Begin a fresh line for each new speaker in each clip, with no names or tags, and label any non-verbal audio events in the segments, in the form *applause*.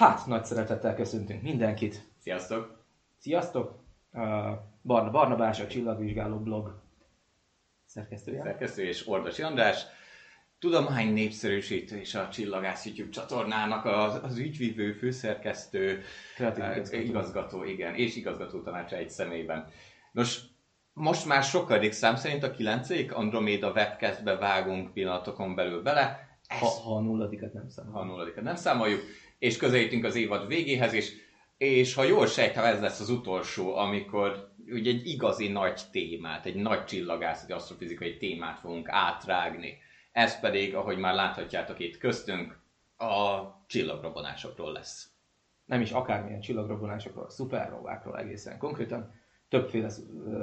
Hát, nagy szeretettel köszöntünk mindenkit.
Sziasztok!
Sziasztok! Barna Barnabás, a Csillagvizsgáló blog szerkesztője.
Szerkesztő és Ordas András. Tudomány népszerűsítő és a Csillagász YouTube csatornának az, az ügyvívő főszerkesztő,
Kreatív
eh,
igazgató.
igazgató, igen, és igazgató tanácsa egy személyben. Nos, most már sokadik szám szerint a kilencedik Andromeda webcastbe vágunk pillanatokon belül bele. Ez,
Ha, ha a nulladikat nem számolom.
ha a nulladikat nem számoljuk, és közelítünk az évad végéhez is, és ha jól sejtem, ez lesz az utolsó, amikor ugye egy igazi nagy témát, egy nagy csillagászati asztrofizikai témát fogunk átrágni. Ez pedig, ahogy már láthatjátok itt köztünk, a csillagrobbanásokról lesz.
Nem is akármilyen csillagrobbanásokról, szupernovákról egészen konkrétan. Többféle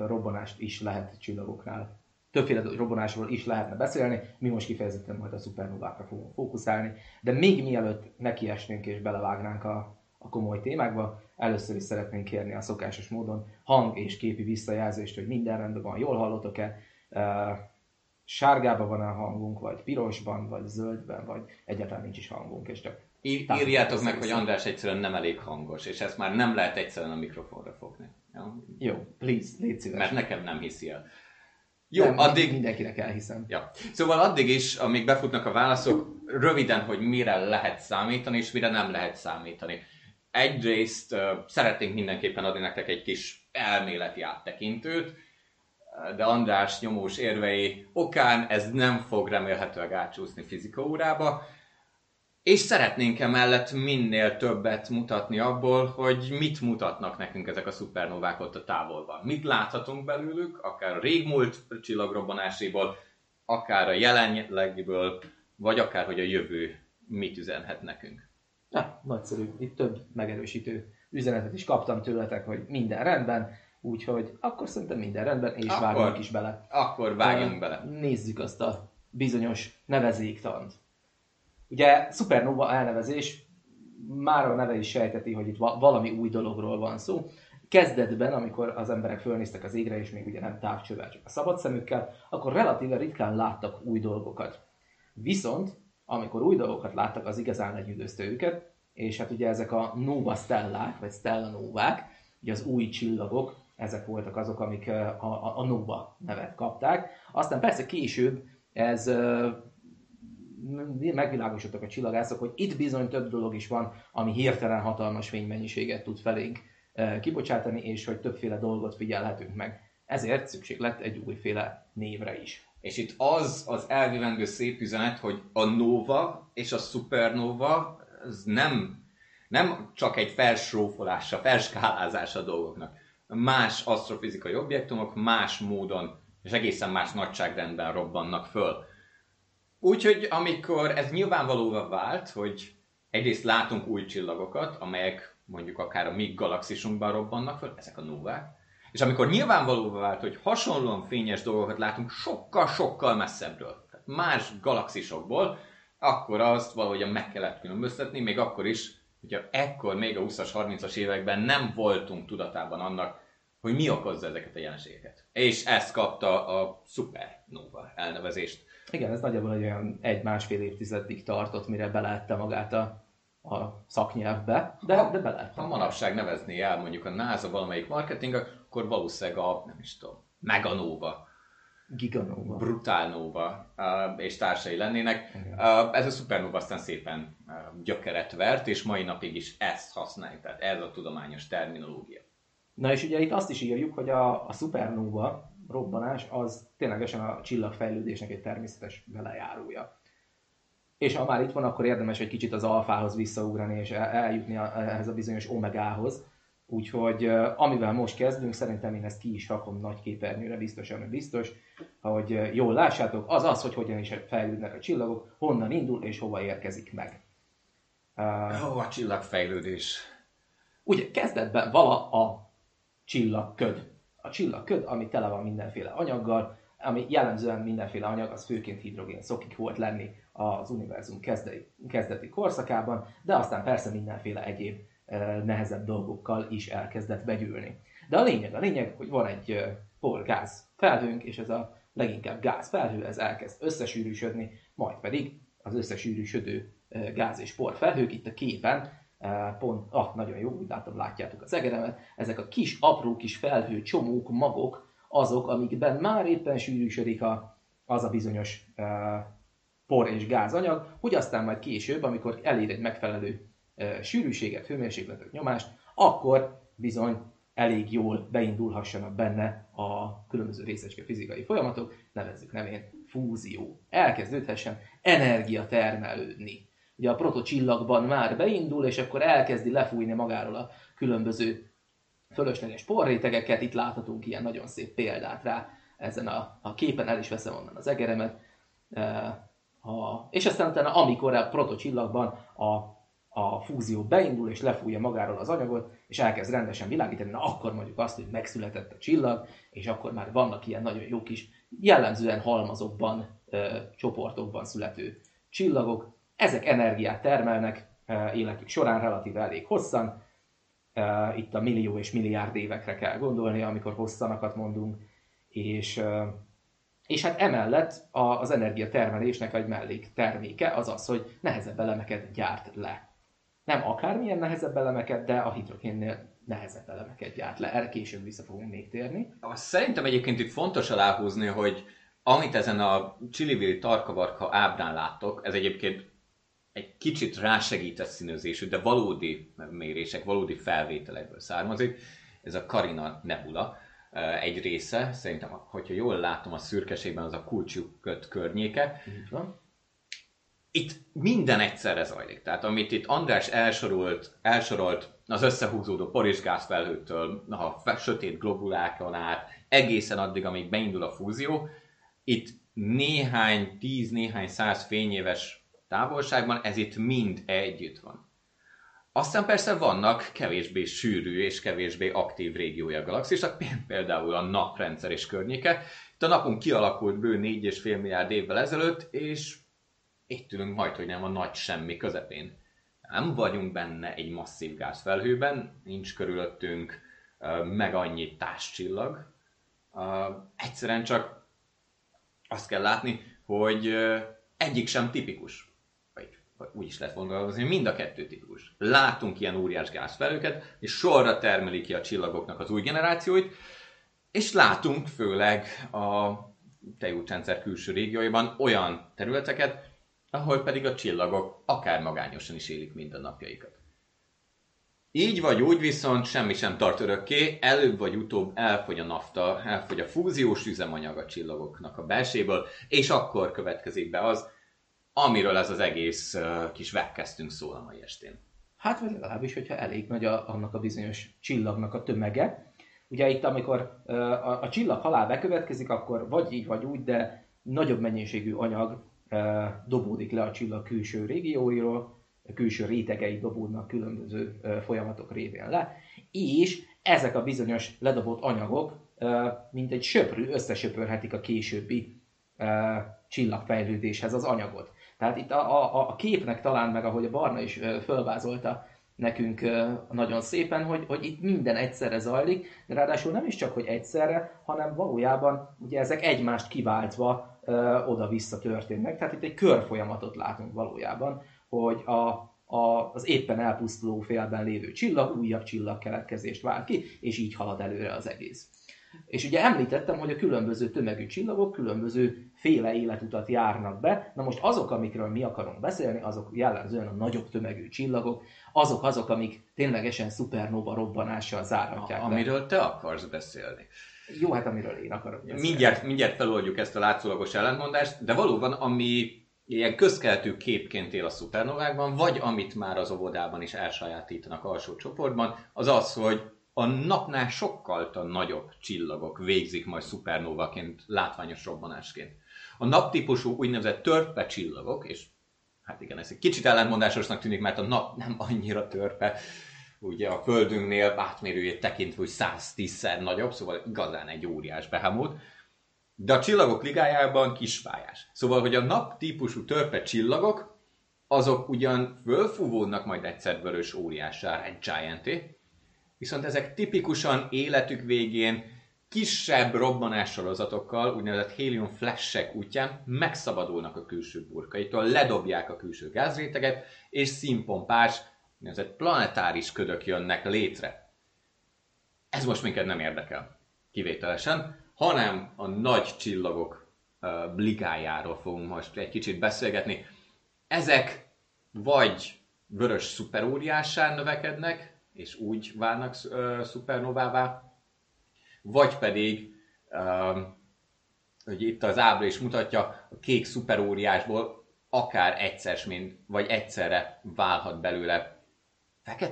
robbanást is lehet csillagoknál. Többféle robbanásról is lehetne beszélni, mi most kifejezetten majd a szupernovákra fogunk fókuszálni. De még mielőtt nekiesnénk és belevágnánk a, a komoly témákba, először is szeretnénk kérni a szokásos módon hang és képi visszajelzést, hogy minden rendben van, jól hallottok-e, Ö, sárgában van a hangunk, vagy pirosban, vagy zöldben, vagy egyáltalán nincs is hangunk, és csak
Í- írjátok meg, hogy András egyszerűen nem elég hangos, és ezt már nem lehet egyszerűen a mikrofonra fogni. Jó?
jó, please, légy szíves.
Mert nekem nem hiszi el. Jó,
Nem,
addig,
Mindenkinek elhiszem.
Ja. Szóval addig is, amíg befutnak a válaszok, röviden, hogy mire lehet számítani, és mire nem lehet számítani. Egyrészt uh, szeretnénk mindenképpen adni nektek egy kis elméleti áttekintőt, de András nyomós érvei okán ez nem fog remélhetőleg átcsúszni fizika órába, és szeretnénk emellett minél többet mutatni abból, hogy mit mutatnak nekünk ezek a szupernovák ott a távolban. Mit láthatunk belőlük, akár a régmúlt csillagrobbanáséból, akár a jelenlegből, vagy akár, hogy a jövő mit üzenhet nekünk.
Na, nagyszerű. Itt több megerősítő üzenetet is kaptam tőletek, hogy minden rendben, úgyhogy akkor szerintem minden rendben, és
Akkor-
vágunk is bele.
Akkor vágjunk bele.
Nézzük azt a bizonyos nevezéktant. Ugye Supernova elnevezés, már a neve is sejteti, hogy itt va- valami új dologról van szó. Kezdetben, amikor az emberek fölnéztek az égre, és még ugye nem távcsővel, csak a szabad szemükkel, akkor relatíve ritkán láttak új dolgokat. Viszont, amikor új dolgokat láttak, az igazán legyűgözte őket, és hát ugye ezek a nova stellák, vagy stellanóvák, ugye az új csillagok, ezek voltak azok, amik ö, a, a, a nova nevet kapták. Aztán persze később ez m- megvilágosodtak a csillagászok, hogy itt bizony több dolog is van, ami hirtelen hatalmas fénymennyiséget tud felénk ö, kibocsátani, és hogy többféle dolgot figyelhetünk meg. Ezért szükség lett egy újféle névre is.
És itt az az elvivendő szép üzenet, hogy a nova és a supernova ez nem, nem csak egy felsrófolása, felskálázása a dolgoknak. Más asztrofizikai objektumok más módon és egészen más nagyságrendben robbannak föl. Úgyhogy amikor ez nyilvánvalóvá vált, hogy egyrészt látunk új csillagokat, amelyek mondjuk akár a mi galaxisunkban robbannak föl, ezek a novák, és amikor nyilvánvalóvá vált, hogy hasonlóan fényes dolgokat látunk sokkal-sokkal messzebbről, más galaxisokból, akkor azt valahogyan meg kellett különböztetni, még akkor is, hogyha ekkor még a 20-as, 30-as években nem voltunk tudatában annak, hogy mi okozza ezeket a jelenségeket. És ezt kapta a supernova elnevezést.
Igen, ez nagyjából egy olyan egy-másfél évtizedig tartott, mire beleette magát a, a szaknyelvbe, de, de beleette.
Ha manapság nevezni el mondjuk a NASA valamelyik marketing, akkor valószínűleg a, nem is tudom, Meganova,
Giganova.
Brutálnova uh, és társai lennének.
Igen.
Ez a Supernova aztán szépen gyökeret vert, és mai napig is ezt használjuk, tehát ez a tudományos terminológia.
Na és ugye itt azt is írjuk, hogy a, a supernova robbanás az ténylegesen a csillagfejlődésnek egy természetes velejárója. És ha már itt van, akkor érdemes egy kicsit az alfához visszaugrani, és el- eljutni ehhez a bizonyos omegához. Úgyhogy amivel most kezdünk, szerintem én ezt ki is rakom nagy képernyőre, biztosan, hogy biztos, hogy jól lássátok, az az, hogy hogyan is fejlődnek a csillagok, honnan indul és hova érkezik meg. Eh,
Ó, a csillagfejlődés.
Ugye kezdetben vala a csillagköd. A csillagköd, ami tele van mindenféle anyaggal, ami jellemzően mindenféle anyag, az főként hidrogén szokik volt lenni az univerzum kezdeti, kezdeti korszakában, de aztán persze mindenféle egyéb eh, nehezebb dolgokkal is elkezdett begyűlni. De a lényeg, a lényeg, hogy van egy por-gáz felhőnk, és ez a leginkább gáz felhő, ez elkezd összesűrűsödni, majd pedig az összesűrűsödő gáz és por felhők itt a képen pont, ah, nagyon jó, úgy látom, látjátok az egeremet, ezek a kis, apró kis felhő csomók, magok, azok, amikben már éppen sűrűsödik a, az a bizonyos uh, por és gázanyag, hogy aztán majd később, amikor elér egy megfelelő uh, sűrűséget, hőmérsékletet, nyomást, akkor bizony elég jól beindulhassanak benne a különböző részecske fizikai folyamatok, nevezzük nevén fúzió. Elkezdődhessen energia termelődni. Ugye a protocsillagban már beindul, és akkor elkezdi lefújni magáról a különböző fölösleges porrétegeket. Itt láthatunk ilyen nagyon szép példát rá ezen a, a képen, el is veszem onnan az egeremet. E, a, és aztán utána, amikor a protocsillagban a a fúzió beindul és lefújja magáról az anyagot, és elkezd rendesen világítani, na akkor mondjuk azt, hogy megszületett a csillag, és akkor már vannak ilyen nagyon jó kis, jellemzően halmazokban, ö, csoportokban születő csillagok. Ezek energiát termelnek életük során relatíve elég hosszan. Itt a millió és milliárd évekre kell gondolni, amikor hosszanakat mondunk, és és hát emellett az energiatermelésnek egy mellék terméke az az, hogy nehezebb elemeket gyárt le nem akármilyen nehezebb elemeket, de a hidrogénnél nehezebb elemeket gyárt le. Erre később vissza fogunk még térni.
Szerintem egyébként itt fontos aláhúzni, hogy amit ezen a Csillivili tarkavarka ábrán láttok, ez egyébként egy kicsit rásegített színezésű, de valódi mérések, valódi felvételekből származik. Ez a Karina Nebula egy része, szerintem, hogyha jól látom a szürkeségben, az a kulcsuk környéke. Így van itt minden egyszerre zajlik. Tehát amit itt András elsorolt, elsorolt az összehúzódó porisgázfelhőtől, a sötét globulákon át, egészen addig, amíg beindul a fúzió, itt néhány tíz, néhány száz fényéves távolságban ez itt mind együtt van. Aztán persze vannak kevésbé sűrű és kevésbé aktív régiója a galaxisnak, például a naprendszer és környéke. Itt a napunk kialakult bő 4,5 milliárd évvel ezelőtt, és itt ülünk majd, hogy nem a nagy semmi közepén. Nem vagyunk benne egy masszív gázfelhőben, nincs körülöttünk meg annyi társcsillag. Egyszerűen csak azt kell látni, hogy egyik sem tipikus. Úgy is lehet gondolkozni, hogy mind a kettő tipikus. Látunk ilyen óriás gázfelhőket, és sorra termelik ki a csillagoknak az új generációit, és látunk főleg a tejútrendszer külső régióiban olyan területeket, ahol pedig a csillagok akár magányosan is élik mindennapjaikat. Így vagy úgy viszont semmi sem tart örökké, előbb vagy utóbb elfogy a nafta, elfogy a fúziós üzemanyag a csillagoknak a belséből, és akkor következik be az, amiről ez az egész uh, kis webcastünk szól a mai estén.
Hát vagy legalábbis, hogyha elég nagy a, annak a bizonyos csillagnak a tömege. Ugye itt, amikor uh, a, a csillag halál bekövetkezik, akkor vagy így, vagy úgy, de nagyobb mennyiségű anyag dobódik le a csillag külső régióiról, a külső rétegei dobódnak különböző folyamatok révén le, és ezek a bizonyos ledobott anyagok, mint egy söprű, összesöpörhetik a későbbi csillagfejlődéshez az anyagot. Tehát itt a, a, a képnek talán meg, ahogy a Barna is fölvázolta nekünk nagyon szépen, hogy, hogy itt minden egyszerre zajlik, de ráadásul nem is csak, hogy egyszerre, hanem valójában ugye ezek egymást kiváltva oda-vissza történnek. Tehát itt egy körfolyamatot látunk valójában, hogy a, a, az éppen elpusztuló félben lévő csillag újabb csillagkeletkezést vált ki, és így halad előre az egész. És ugye említettem, hogy a különböző tömegű csillagok különböző féle életutat járnak be. Na most azok, amikről mi akarunk beszélni, azok jellemzően a nagyobb tömegű csillagok, azok azok, amik ténylegesen szupernova robbanással zárhatják.
Amiről te akarsz beszélni.
Jó, hát amiről én akarok beszélni.
Mindjárt, mindjárt feloldjuk ezt a látszólagos ellentmondást, de valóban, ami ilyen közkeltő képként él a szupernovákban, vagy amit már az óvodában is elsajátítanak alsó csoportban, az az, hogy a napnál sokkal nagyobb csillagok végzik majd szupernovaként, látványos robbanásként. A naptípusú úgynevezett törpe csillagok, és hát igen, ez egy kicsit ellentmondásosnak tűnik, mert a nap nem annyira törpe, ugye a Földünknél átmérőjét tekintve, hogy 110-szer nagyobb, szóval igazán egy óriás behamót, de a csillagok ligájában kispályás. Szóval, hogy a nap típusú törpe csillagok, azok ugyan fölfúvódnak majd egyszer vörös óriássá, egy gianté, viszont ezek tipikusan életük végén kisebb robbanássorozatokkal, úgynevezett helium flashek útján megszabadulnak a külső burkaitól, ledobják a külső gázréteget, és színpompás, egy planetáris ködök jönnek létre. Ez most minket nem érdekel, kivételesen, hanem a nagy csillagok bligájáról fogunk most egy kicsit beszélgetni. Ezek vagy vörös szuperóriássá növekednek, és úgy válnak szupernovává, vagy pedig, hogy itt az ábra is mutatja, a kék szuperóriásból akár egyszer, mint, vagy egyszerre válhat belőle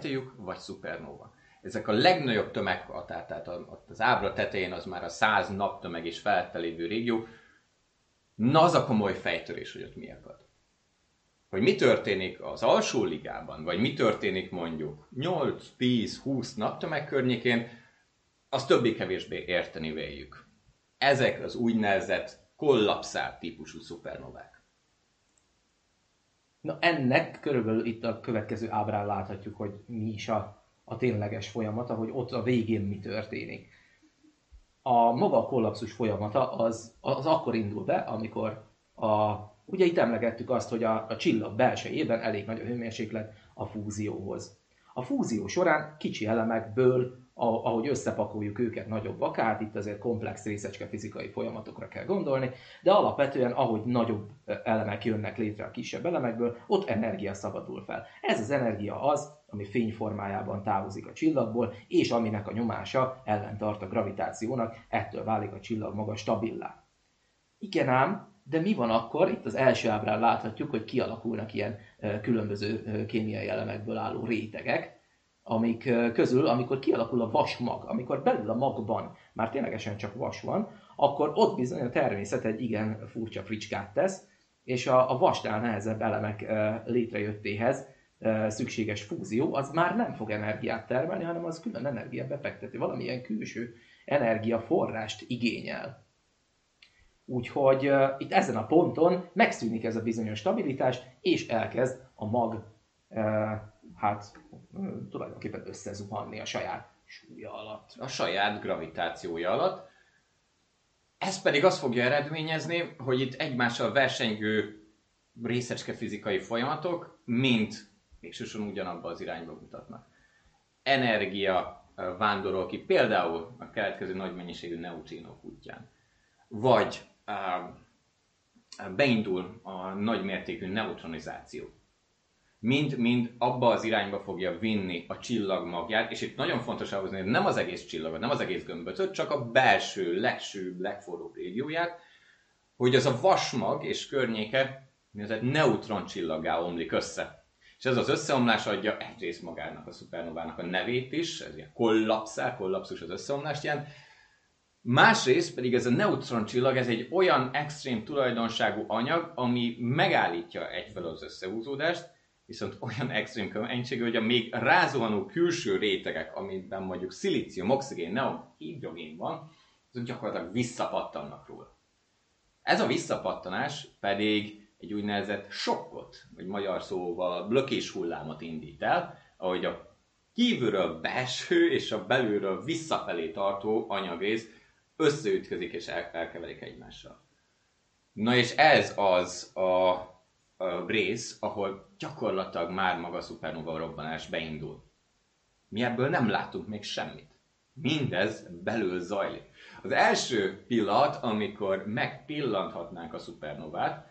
lyuk, vagy szupernóva. Ezek a legnagyobb tömeg, tehát az ábra tetején az már a száz naptömeg és felette lévő régió, na az a komoly fejtörés, hogy ott mi akad. Hogy mi történik az alsó ligában, vagy mi történik mondjuk 8, 10, 20 naptömeg környékén, az többé-kevésbé érteni véljük. Ezek az úgynevezett kollapszál típusú szupernovák.
Na ennek körülbelül itt a következő ábrán láthatjuk, hogy mi is a, a tényleges folyamata, hogy ott a végén mi történik. A maga a kollapszus folyamata az, az akkor indul be, amikor a, ugye itt emlegettük azt, hogy a, a csillag belsejében elég nagy a hőmérséklet a fúzióhoz. A fúzió során kicsi elemekből ahogy összepakoljuk őket nagyobbak, hát itt azért komplex részecske fizikai folyamatokra kell gondolni, de alapvetően, ahogy nagyobb elemek jönnek létre a kisebb elemekből, ott energia szabadul fel. Ez az energia az, ami fényformájában távozik a csillagból, és aminek a nyomása ellen tart a gravitációnak, ettől válik a csillag maga stabilá. Igen ám, de mi van akkor? Itt az első ábrán láthatjuk, hogy kialakulnak ilyen különböző kémiai elemekből álló rétegek, amik közül, amikor kialakul a vasmag, amikor belül a magban már ténylegesen csak vas van, akkor ott bizony a természet egy igen furcsa fricskát tesz, és a, a vastál nehezebb elemek létrejöttéhez szükséges fúzió, az már nem fog energiát termelni, hanem az külön energiát befekteti, valamilyen külső energiaforrást igényel. Úgyhogy uh, itt ezen a ponton megszűnik ez a bizonyos stabilitás, és elkezd a mag uh, hát tulajdonképpen összezuhanni a saját súlya alatt.
A saját gravitációja alatt. Ez pedig azt fogja eredményezni, hogy itt egymással versengő részecske fizikai folyamatok mint végsősorban ugyanabba az irányba mutatnak. Energia vándorol ki például a keletkező nagy mennyiségű neutrinok útján. Vagy beindul a nagymértékű neutronizáció mind-mind abba az irányba fogja vinni a csillag magját, és itt nagyon fontos elhozni, hogy nem az egész csillagot, nem az egész gömbötöt, csak a belső, legsőbb, legforróbb régióját, hogy az a vasmag és környéke neutron csillaggá omlik össze. És ez az összeomlás adja egyrészt magának a szupernovának a nevét is, ez ilyen kollapszál, kollapszus az összeomlást jelent, Másrészt pedig ez a neutron ez egy olyan extrém tulajdonságú anyag, ami megállítja egyfelől az összehúzódást, viszont olyan extrém keménységű, hogy a még rázuhanó külső rétegek, amiben mondjuk szilícium, oxigén, neon, hidrogén van, azok gyakorlatilag visszapattannak róla. Ez a visszapattanás pedig egy úgynevezett sokkot, vagy magyar szóval blökés hullámot indít el, ahogy a kívülről belső és a belülről visszafelé tartó anyagrész összeütközik és el- elkeverik egymással. Na és ez az a rész, ahol gyakorlatilag már maga a szupernova robbanás beindul. Mi ebből nem látunk még semmit. Mindez belül zajlik. Az első pillanat, amikor megpillanthatnánk a szupernovát,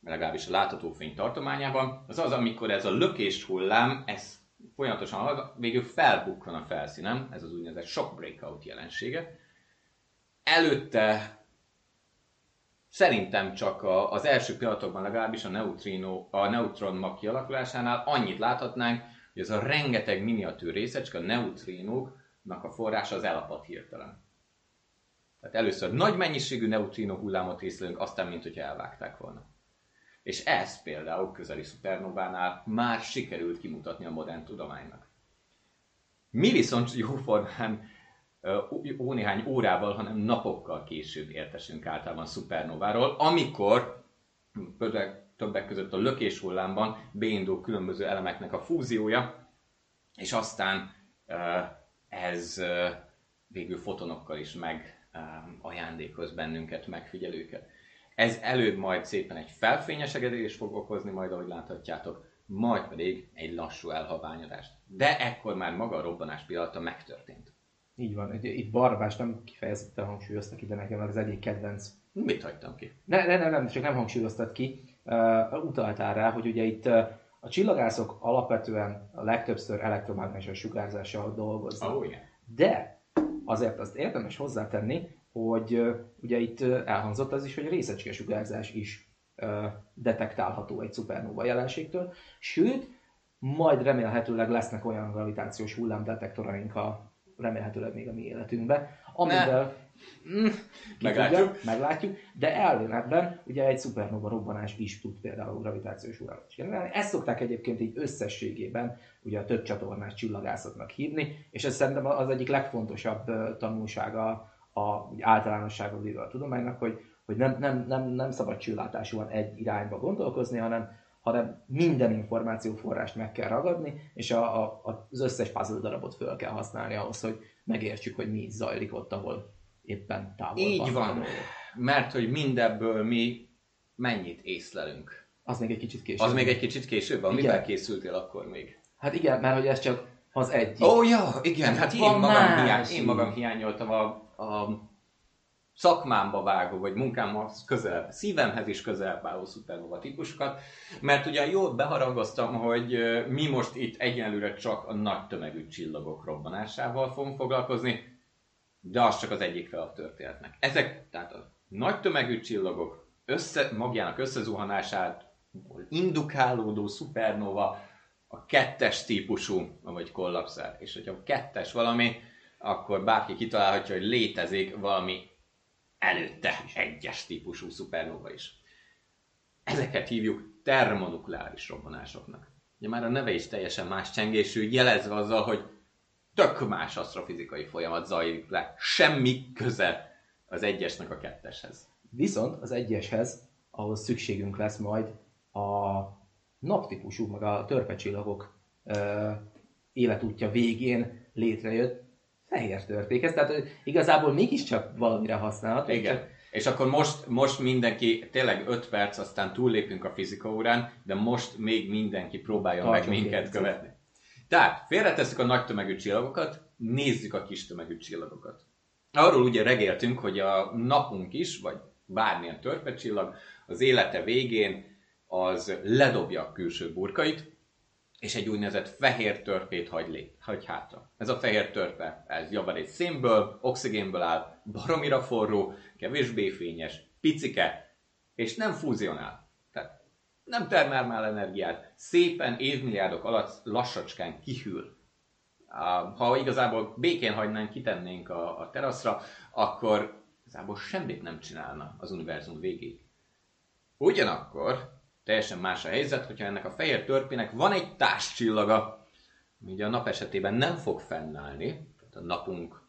legalábbis a látható fény tartományában, az az, amikor ez a lökés hullám, ez folyamatosan végül felbukkan a felszínen, ez az úgynevezett shock breakout jelensége. Előtte Szerintem csak a, az első pillanatokban legalábbis a, neutrino, a neutron mag kialakulásánál annyit láthatnánk, hogy ez a rengeteg miniatűr részecske, a neutrinóknak a forrása az elapad hirtelen. Tehát először nagy mennyiségű neutrino hullámot észlelünk, aztán mint hogyha elvágták volna. És ez például közeli szupernovánál már sikerült kimutatni a modern tudománynak. Mi viszont jóformán ó néhány órával, hanem napokkal később értesünk általában szupernováról, amikor többek között a lökés hullámban beindul különböző elemeknek a fúziója, és aztán ez végül fotonokkal is meg ajándékoz bennünket, megfigyelőket. Ez előbb majd szépen egy felfényesegedést fog okozni, majd ahogy láthatjátok, majd pedig egy lassú elhalványodást. De ekkor már maga a robbanás pillanata megtörtént.
Így van. Itt Barnabás nem kifejezetten hangsúlyozta ki, de nekem az egyik kedvenc.
Mit hagytam ki?
Ne, ne, ne, nem, csak nem hangsúlyoztad ki. Uh, utaltál rá, hogy ugye itt uh, a csillagászok alapvetően a legtöbbször elektromágneses sugárzással dolgoznak.
Ó, igen.
De azért azt érdemes hozzátenni, hogy ö, ugye itt ö, elhangzott az is, hogy részecske sugárzás is ö, detektálható egy szupernóva jelenségtől, sőt, majd remélhetőleg lesznek olyan gravitációs hullámdetektoraink a remélhetőleg még a mi életünkben, amivel mm,
Meglátjuk.
Tudja, meglátjuk, de elméletben ugye egy szupernova robbanás is tud például gravitációs hullámot generálni. Ezt szokták egyébként így összességében ugye a több csatornás csillagászatnak hívni, és ez szerintem az egyik legfontosabb tanulsága a általánosságban véve a tudománynak, hogy, hogy nem, nem, nem, nem szabad csillátásúan egy irányba gondolkozni, hanem, hanem minden információforrást meg kell ragadni, és a, a, az összes puzzle darabot föl kell használni ahhoz, hogy megértsük, hogy mi zajlik ott, ahol éppen távol
Így
vannak a
van.
dolgok.
Mert hogy mindebből mi mennyit észlelünk.
Az még egy kicsit később.
Az még egy kicsit később van?
Igen.
Mivel készültél akkor még?
Hát igen, mert hogy ez csak az egyik.
Ó, ja, igen, hát én
Van
magam, hiány, én magam hiányoltam a, a szakmámba vágó, vagy munkámhoz közel, szívemhez is közel álló szupernova típusokat, mert ugye jól beharangoztam, hogy mi most itt egyenlőre csak a nagy tömegű csillagok robbanásával fogunk foglalkozni, de az csak az egyik fel a történetnek. Ezek, tehát a nagy tömegű csillagok össze, magjának összezuhanását indukálódó szupernova, a kettes típusú, vagy kollapszár. És hogyha kettes valami, akkor bárki kitalálhatja, hogy létezik valami előtte egyes típusú szupernova is. Ezeket hívjuk termonukleáris robbanásoknak. Ugye már a neve is teljesen más csengésű, jelezve azzal, hogy tök más asztrofizikai folyamat zajlik le. Semmi köze az egyesnek a ketteshez.
Viszont az egyeshez ahhoz szükségünk lesz majd a naptípusú, meg a törpecsillagok ö, életútja végén létrejött fehér törpékhez. Tehát igazából mégiscsak valamire használható.
Igen. És akkor most, most mindenki, tényleg 5 perc, aztán túllépünk a fizika órán, de most még mindenki próbáljon meg
Tartson
minket
képzet.
követni. Tehát, félretesszük a nagy tömegű csillagokat, nézzük a kis tömegű csillagokat. Arról ugye regéltünk, hogy a napunk is, vagy bármilyen törpecsillag, az élete végén az ledobja a külső burkait, és egy úgynevezett fehér törpét hagy, lé, hagy hátra. Ez a fehér törpe, ez javarészt szénből, oxigénből áll, baromira forró, kevésbé fényes, picike, és nem fúzionál. Tehát nem termel már energiát, szépen évmilliárdok alatt lassacskán kihűl. Ha igazából békén hagynánk, kitennénk a, a teraszra, akkor igazából semmit nem csinálna az univerzum végéig. Ugyanakkor teljesen más a helyzet, hogyha ennek a fehér törpének van egy társcsillaga, ami ugye a nap esetében nem fog fennállni, tehát a napunk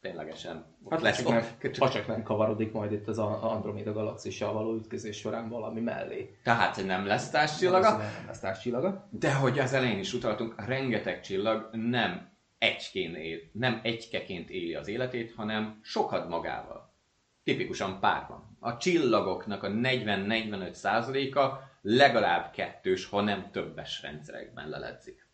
ténylegesen
Hát
lesz.
csak nem, ha csak nem kavarodik majd itt az a- Andromeda galaxissal való ütközés során valami mellé.
Tehát nem lesz társcsillaga,
Nem lesz társcsillaga.
de hogy az elején is utaltunk, rengeteg csillag nem egyként él, nem egykeként éli az életét, hanem sokat magával. Tipikusan párban. A csillagoknak a 40-45 százaléka legalább kettős, ha nem többes rendszerekben leledzik.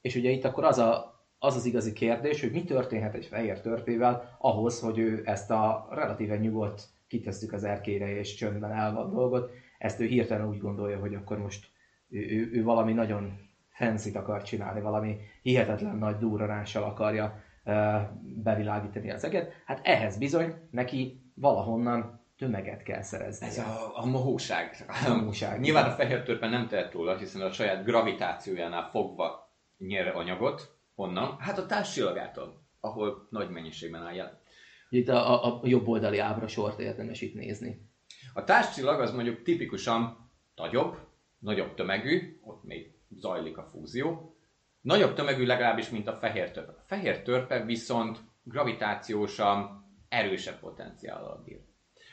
És ugye itt akkor az, a, az az igazi kérdés, hogy mi történhet egy fehér törpével ahhoz, hogy ő ezt a relatíven nyugodt, kitesszük az erkére és csöndben elvan dolgot, ezt ő hirtelen úgy gondolja, hogy akkor most ő, ő, ő valami nagyon fancy akar csinálni, valami hihetetlen nagy durranással akarja uh, bevilágítani az eget. Hát ehhez bizony neki valahonnan tömeget kell szerezni.
Ez a, a mohóság.
A mohóság.
Nyilván a fehér törpe nem tehet róla, hiszen a saját gravitációjánál fogva nyer anyagot. Honnan? Hát a társcsillagától, ahol nagy mennyiségben áll jelen.
Itt a, a, a jobb oldali ábra sort érdemes itt nézni.
A társcsillag az mondjuk tipikusan nagyobb, nagyobb tömegű, ott még zajlik a fúzió. Nagyobb tömegű legalábbis, mint a fehér törpe. A fehér törpe viszont gravitációsan erősebb potenciállal bír.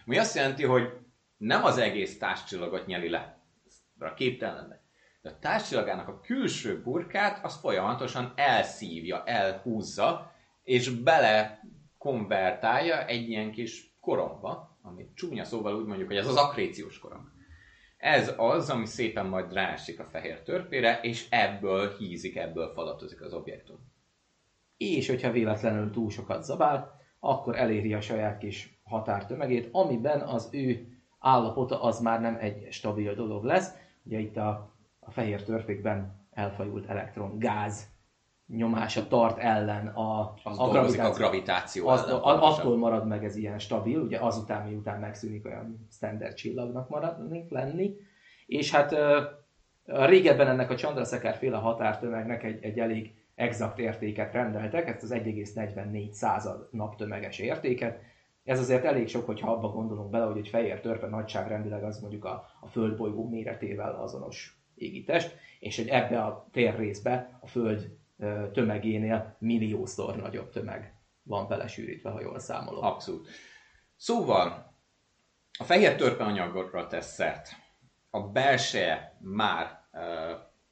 Ami azt jelenti, hogy nem az egész társcsillagot nyeli le. Ez képtelen lenne. De a társcsillagának a külső burkát az folyamatosan elszívja, elhúzza, és bele konvertálja egy ilyen kis korongba, ami csúnya szóval úgy mondjuk, hogy ez az akréciós korong. Ez az, ami szépen majd rásik a fehér törpére, és ebből hízik, ebből falatozik az objektum.
És hogyha véletlenül túl sokat zabál, akkor eléri a saját kis határtömegét, amiben az ő állapota az már nem egy stabil dolog lesz. Ugye itt a, a fehér törpékben elfajult elektron, gáz nyomása tart ellen a,
Az
a
dolgozik a gravitáció
az,
ellen.
a, attól marad meg ez ilyen stabil, ugye azután, miután megszűnik olyan standard csillagnak maradni, lenni. És hát régebben ennek a Chandrasekhar féle határtömegnek egy, egy elég exakt értéket rendeltek, ezt az 1,44 század naptömeges értéket. Ez azért elég sok, hogyha abba gondolunk bele, hogy egy fehér törpe nagyságrendileg az mondjuk a, a földbolygó méretével azonos égitest, és hogy ebbe a térrészbe a föld tömegénél milliószor nagyobb tömeg van belesűrítve, ha jól számolom.
Abszolút. Szóval, a fehér törpe anyagra tesz szert. A belseje már uh,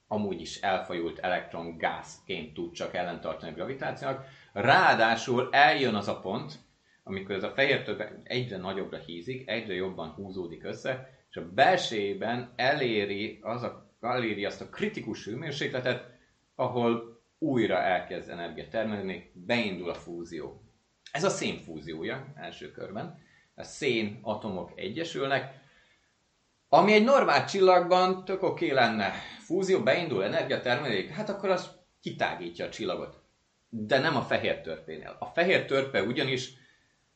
amúgy is elfajult elektron gázként tud csak ellentartani a gravitációnak. Ráadásul eljön az a pont, amikor ez a fehér törpe egyre nagyobbra hízik, egyre jobban húzódik össze, és a belsejében eléri, az a, eléri azt a kritikus hőmérsékletet, ahol újra elkezd energiát termelni, beindul a fúzió. Ez a szén fúziója első körben. A szén atomok egyesülnek, ami egy normál csillagban tök oké lenne. Fúzió beindul, energia termelik, hát akkor az kitágítja a csillagot. De nem a fehér törpénél. A fehér törpe ugyanis,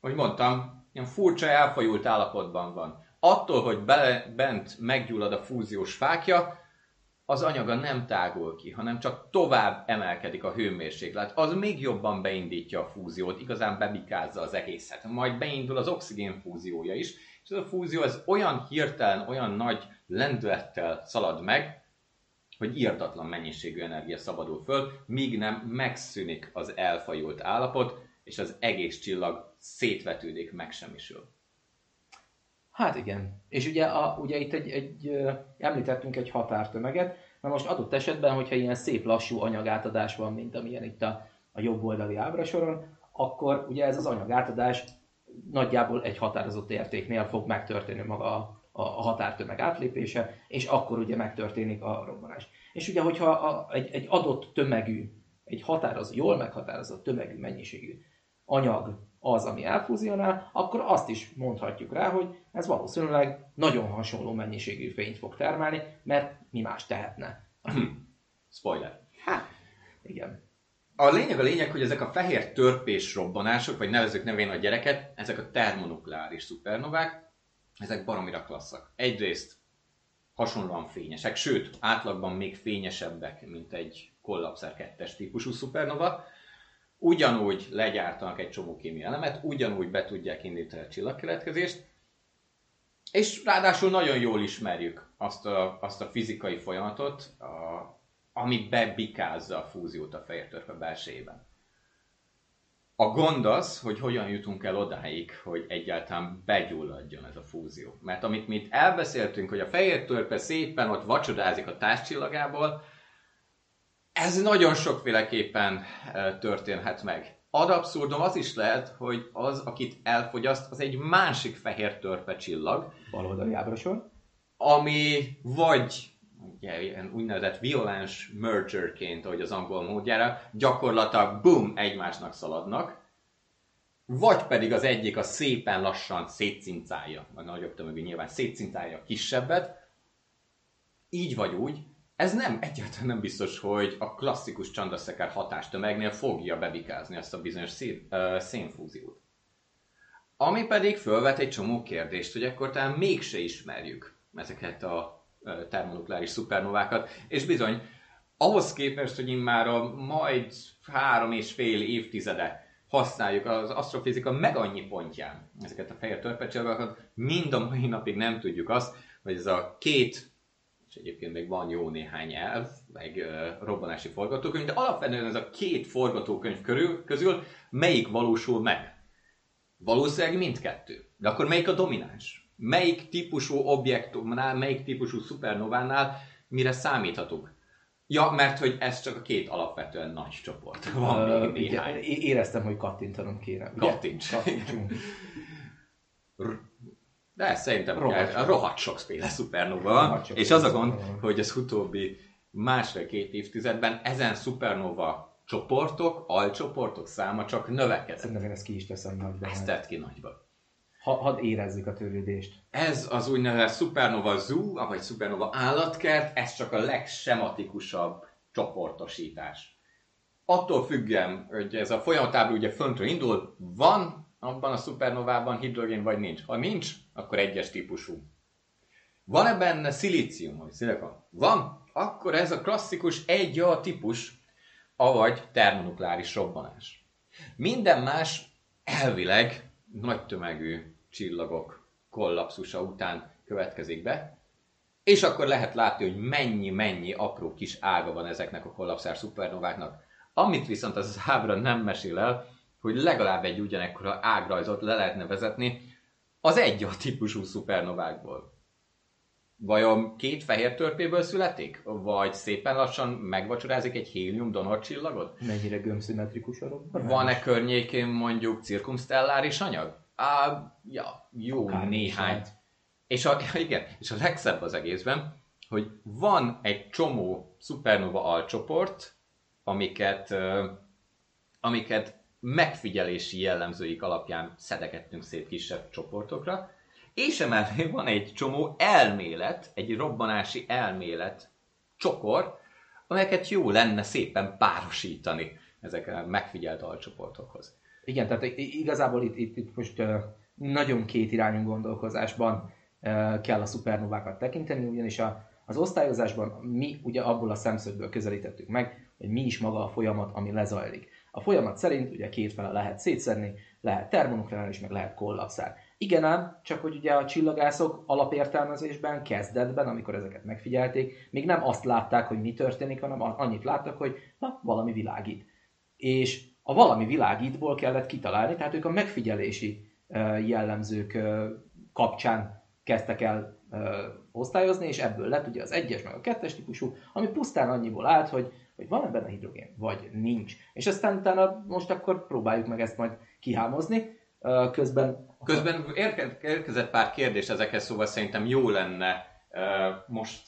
hogy mondtam, ilyen furcsa elfajult állapotban van. Attól, hogy bele, bent meggyullad a fúziós fákja, az anyaga nem tágul ki, hanem csak tovább emelkedik a hőmérséklet. Az még jobban beindítja a fúziót, igazán bebikázza az egészet. Majd beindul az oxigén fúziója is, és ez a fúzió ez olyan hirtelen, olyan nagy lendülettel szalad meg, hogy írtatlan mennyiségű energia szabadul föl, míg nem megszűnik az elfajult állapot, és az egész csillag szétvetődik, megsemmisül.
Hát igen. És ugye, a, ugye itt egy, egy, említettünk egy határtömeget, na most adott esetben, hogyha ilyen szép lassú anyagátadás van, mint amilyen itt a, a jobb oldali ábrasoron, akkor ugye ez az anyagátadás nagyjából egy határozott értéknél fog megtörténni maga a, a határtömeg átlépése, és akkor ugye megtörténik a robbanás. És ugye, hogyha a, egy, egy adott tömegű, egy határozott, jól meghatározott tömegű mennyiségű anyag az, ami elfúzionál, akkor azt is mondhatjuk rá, hogy ez valószínűleg nagyon hasonló mennyiségű fényt fog termelni, mert mi más tehetne.
Spoiler.
Hát, igen.
A lényeg a lényeg, hogy ezek a fehér törpés robbanások, vagy nevezük nevén a gyereket, ezek a termonukleáris szupernovák, ezek baromira klasszak. Egyrészt hasonlóan fényesek, sőt, átlagban még fényesebbek, mint egy kollapszer 2-es típusú szupernova. Ugyanúgy legyártanak egy csomó kémiai elemet, ugyanúgy be tudják indítani a csillagkeletkezést, és ráadásul nagyon jól ismerjük azt a, azt a fizikai folyamatot, a, ami bebikázza a fúziót a fehér törpe belsejében. A gond az, hogy hogyan jutunk el odáig, hogy egyáltalán begyulladjon ez a fúzió. Mert amit mi itt elbeszéltünk, hogy a fehér törpe szépen ott vacsodázik a társcsillagából, ez nagyon sokféleképpen eh, történhet meg. Ad abszurdum az is lehet, hogy az, akit elfogyaszt, az egy másik fehér törpe csillag,
Bal oldali ábrasor.
ami vagy ugye, ilyen úgynevezett violens mergerként, ahogy az angol módjára, gyakorlatilag boom, egymásnak szaladnak, vagy pedig az egyik a szépen lassan szétszincálja, vagy nagyobb tömegű nyilván szétszincálja a kisebbet, így vagy úgy, ez nem, egyáltalán nem biztos, hogy a klasszikus Chandrasekhar hatástömegnél fogja bebikázni ezt a bizonyos szén, uh, szénfúziót. Ami pedig felvet egy csomó kérdést, hogy akkor talán mégse ismerjük ezeket a ö, termonukleáris szupernovákat, és bizony, ahhoz képest, hogy immár a majd három és fél évtizede használjuk az asztrofizika meg annyi pontján ezeket a fehér törpecsillagokat, mind a mai napig nem tudjuk azt, hogy ez a két, és egyébként még van jó néhány elv, meg ö, robbanási forgatókönyv, de alapvetően ez a két forgatókönyv körül, közül melyik valósul meg? Valószínűleg mindkettő. De akkor melyik a domináns? Melyik típusú objektumnál, melyik típusú szupernovánál mire számíthatunk? Ja, mert hogy ez csak a két alapvetően nagy csoport. Van
Ö,
még néhány.
é- éreztem, hogy kattintanom kéne. Ugye?
Kattints.
Kattintsunk. *laughs*
De szerintem
Rohadt sok.
rohadt sokféle szupernova van, és az a gond, hogy az utóbbi másfél-két évtizedben ezen szupernova csoportok, alcsoportok száma csak növekedett.
Szerintem én ezt ki is teszem nagyba.
Ezt tett ki nagyba.
Ha, hadd érezzük a törődést.
Ez az úgynevezett Supernova Zoo, vagy Supernova állatkert, ez csak a legsematikusabb csoportosítás. Attól függően, hogy ez a folyamatábla ugye föntről indul, van abban a szupernovában hidrogén, vagy nincs. Ha nincs, akkor egyes típusú. Van-e benne szilícium, vagy szilikon? Van, akkor ez a klasszikus 1A típus, avagy termonukleáris robbanás. Minden más elvileg nagy tömegű csillagok kollapszusa után következik be, és akkor lehet látni, hogy mennyi-mennyi apró kis ága van ezeknek a kollapszár szupernováknak. Amit viszont az ábra nem mesél el, hogy legalább egy ugyanekkora ágrajzot le lehetne vezetni az egy a típusú szupernovákból. Vajon két fehér törpéből születik? Vagy szépen lassan megvacsorázik egy hélium donor csillagot?
Mennyire gömbszimmetrikus a robbanás?
Van-e környékén mondjuk cirkumstelláris anyag? Á, ja, jó
Akármi
néhány. És a, igen, és a legszebb az egészben, hogy van egy csomó szupernova alcsoport, amiket, amiket megfigyelési jellemzőik alapján szedegettünk szét kisebb csoportokra, és emellé van egy csomó elmélet, egy robbanási elmélet csokor, amelyeket jó lenne szépen párosítani ezekre a megfigyelt alcsoportokhoz.
Igen, tehát igazából itt, itt, itt most nagyon két irányú gondolkozásban kell a szupernovákat tekinteni, ugyanis a, az osztályozásban mi ugye abból a szemszögből közelítettük meg, hogy mi is maga a folyamat, ami lezajlik. A folyamat szerint ugye kétfele lehet szétszedni, lehet termonukleáris, meg lehet kollapszár. Igen ám, csak hogy ugye a csillagászok alapértelmezésben, kezdetben, amikor ezeket megfigyelték, még nem azt látták, hogy mi történik, hanem annyit láttak, hogy na, valami világít. És a valami világítból kellett kitalálni, tehát ők a megfigyelési jellemzők kapcsán kezdtek el osztályozni, és ebből lett ugye az egyes meg a kettes típusú, ami pusztán annyiból állt, hogy, hogy van-e benne hidrogén, vagy nincs. És aztán utána most akkor próbáljuk meg ezt majd kihámozni. Közben
Közben érke- érkezett pár kérdés ezekhez, szóval szerintem jó lenne most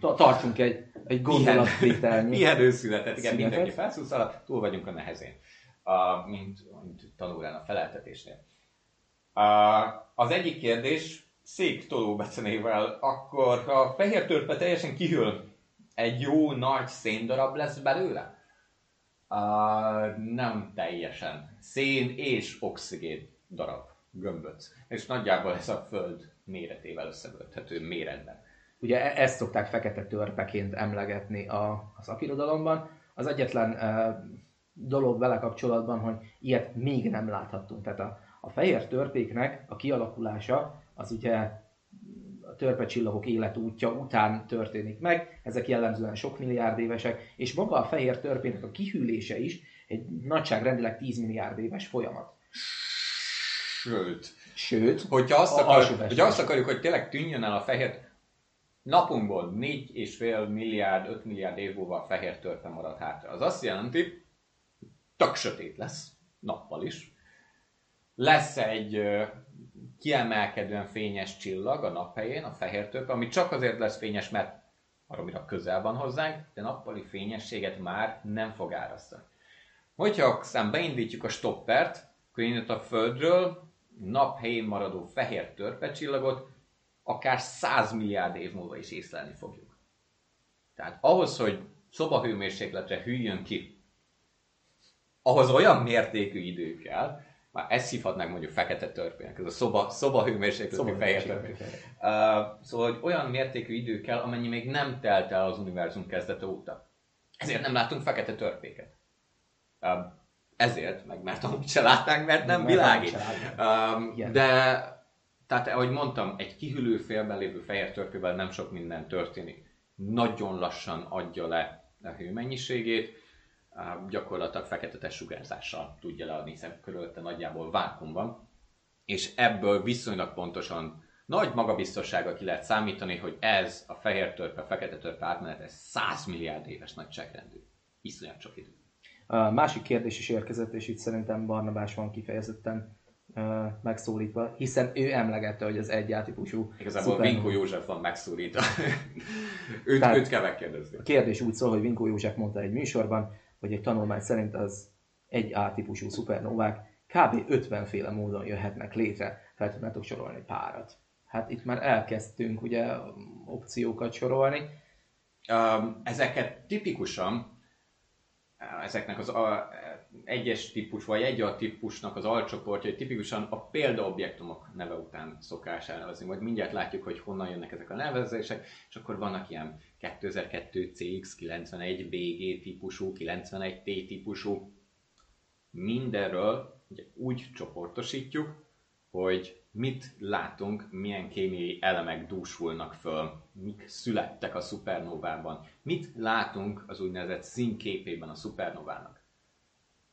tartsunk egy, egy gondolatvételnyi. *laughs*
Pihenőszünetet, igen,
Szünetet.
mindenki felszúszal, túl vagyunk a nehezén, uh, mint, mint tanulán a feleltetésnél. Uh, az egyik kérdés, szék tolóbecenével, akkor ha a fehér törpe teljesen kihűl, egy jó nagy széndarab lesz belőle? Uh, nem teljesen. Szén és oxigén darab, gömböc. És nagyjából ez a Föld méretével összevölthető méretben.
Ugye e- ezt szokták fekete törpeként emlegetni a, a szakirodalomban. Az egyetlen e, dolog vele kapcsolatban, hogy ilyet még nem láthattunk. Tehát a, a fehér törpéknek a kialakulása az ugye törpecsillagok életútja után történik meg, ezek jellemzően sok milliárd évesek, és maga a fehér törpének a kihűlése is egy nagyságrendileg 10 milliárd éves folyamat.
Sőt,
Sőt,
Hogyha azt, akar, hogyha azt akarjuk, hogy tényleg tűnjön el a fehér, napunkból 4,5 milliárd, 5 milliárd év múlva a fehér törpe marad hátra. Az azt jelenti, tök sötét lesz, nappal is. Lesz egy kiemelkedően fényes csillag a nap helyén, a fehér törpe, ami csak azért lesz fényes, mert baromira közel van hozzánk, de nappali fényességet már nem fog árasztani. Hogyha aztán beindítjuk a stoppert, akkor a Földről nap helyén maradó fehér törpecsillagot akár 100 milliárd év múlva is észlelni fogjuk. Tehát ahhoz, hogy szobahőmérsékletre hűljön ki, ahhoz olyan mértékű idő kell, már ezt hívhatnánk mondjuk fekete törpének, ez a szoba, szobahőmérsékletű fehér törpé. Uh, szóval, hogy olyan mértékű idő kell, amennyi még nem telt el az univerzum kezdete óta. Ezért nem látunk fekete törpéket. Uh, ezért, meg mert amúgy se látnánk, mert nem
Mert
világít. Um, de, tehát ahogy mondtam, egy kihűlő félben lévő fehér törpével nem sok minden történik. Nagyon lassan adja le a hőmennyiségét, gyakorlatilag fekete testsugárzással tudja leadni, hiszen körülötte nagyjából vákumban és ebből viszonylag pontosan nagy magabiztossággal ki lehet számítani, hogy ez a fehér törpe, fekete törpe átmenet, ez 100 milliárd éves nagyságrendű. Iszonyat sok idő.
A másik kérdés is érkezett, és itt szerintem Barnabás van kifejezetten ö, megszólítva, hiszen ő emlegette, hogy az egy típusú
Igazából
szupernova-
Vinkó József van megszólítva. *laughs* őt,
Tehát-
őt kell megkérdezni.
A kérdés úgy szól, hogy Vinkó József mondta egy műsorban, hogy egy tanulmány szerint az egy A-típusú szupernovák kb. 50 féle módon jöhetnek létre. Fel tudnátok sorolni párat. Hát itt már elkezdtünk ugye opciókat sorolni.
Ezeket tipikusan, ezeknek az a, egyes típus, vagy egy a típusnak az alcsoportjai tipikusan a példaobjektumok neve után szokás elnevezni. Majd mindjárt látjuk, hogy honnan jönnek ezek a nevezések, és akkor vannak ilyen 2002 CX, 91 BG típusú, 91 T típusú. Mindenről ugye, úgy csoportosítjuk, hogy mit látunk, milyen kémiai elemek dúsulnak föl, mik születtek a szupernóvában, mit látunk az úgynevezett színképében a szupernovának.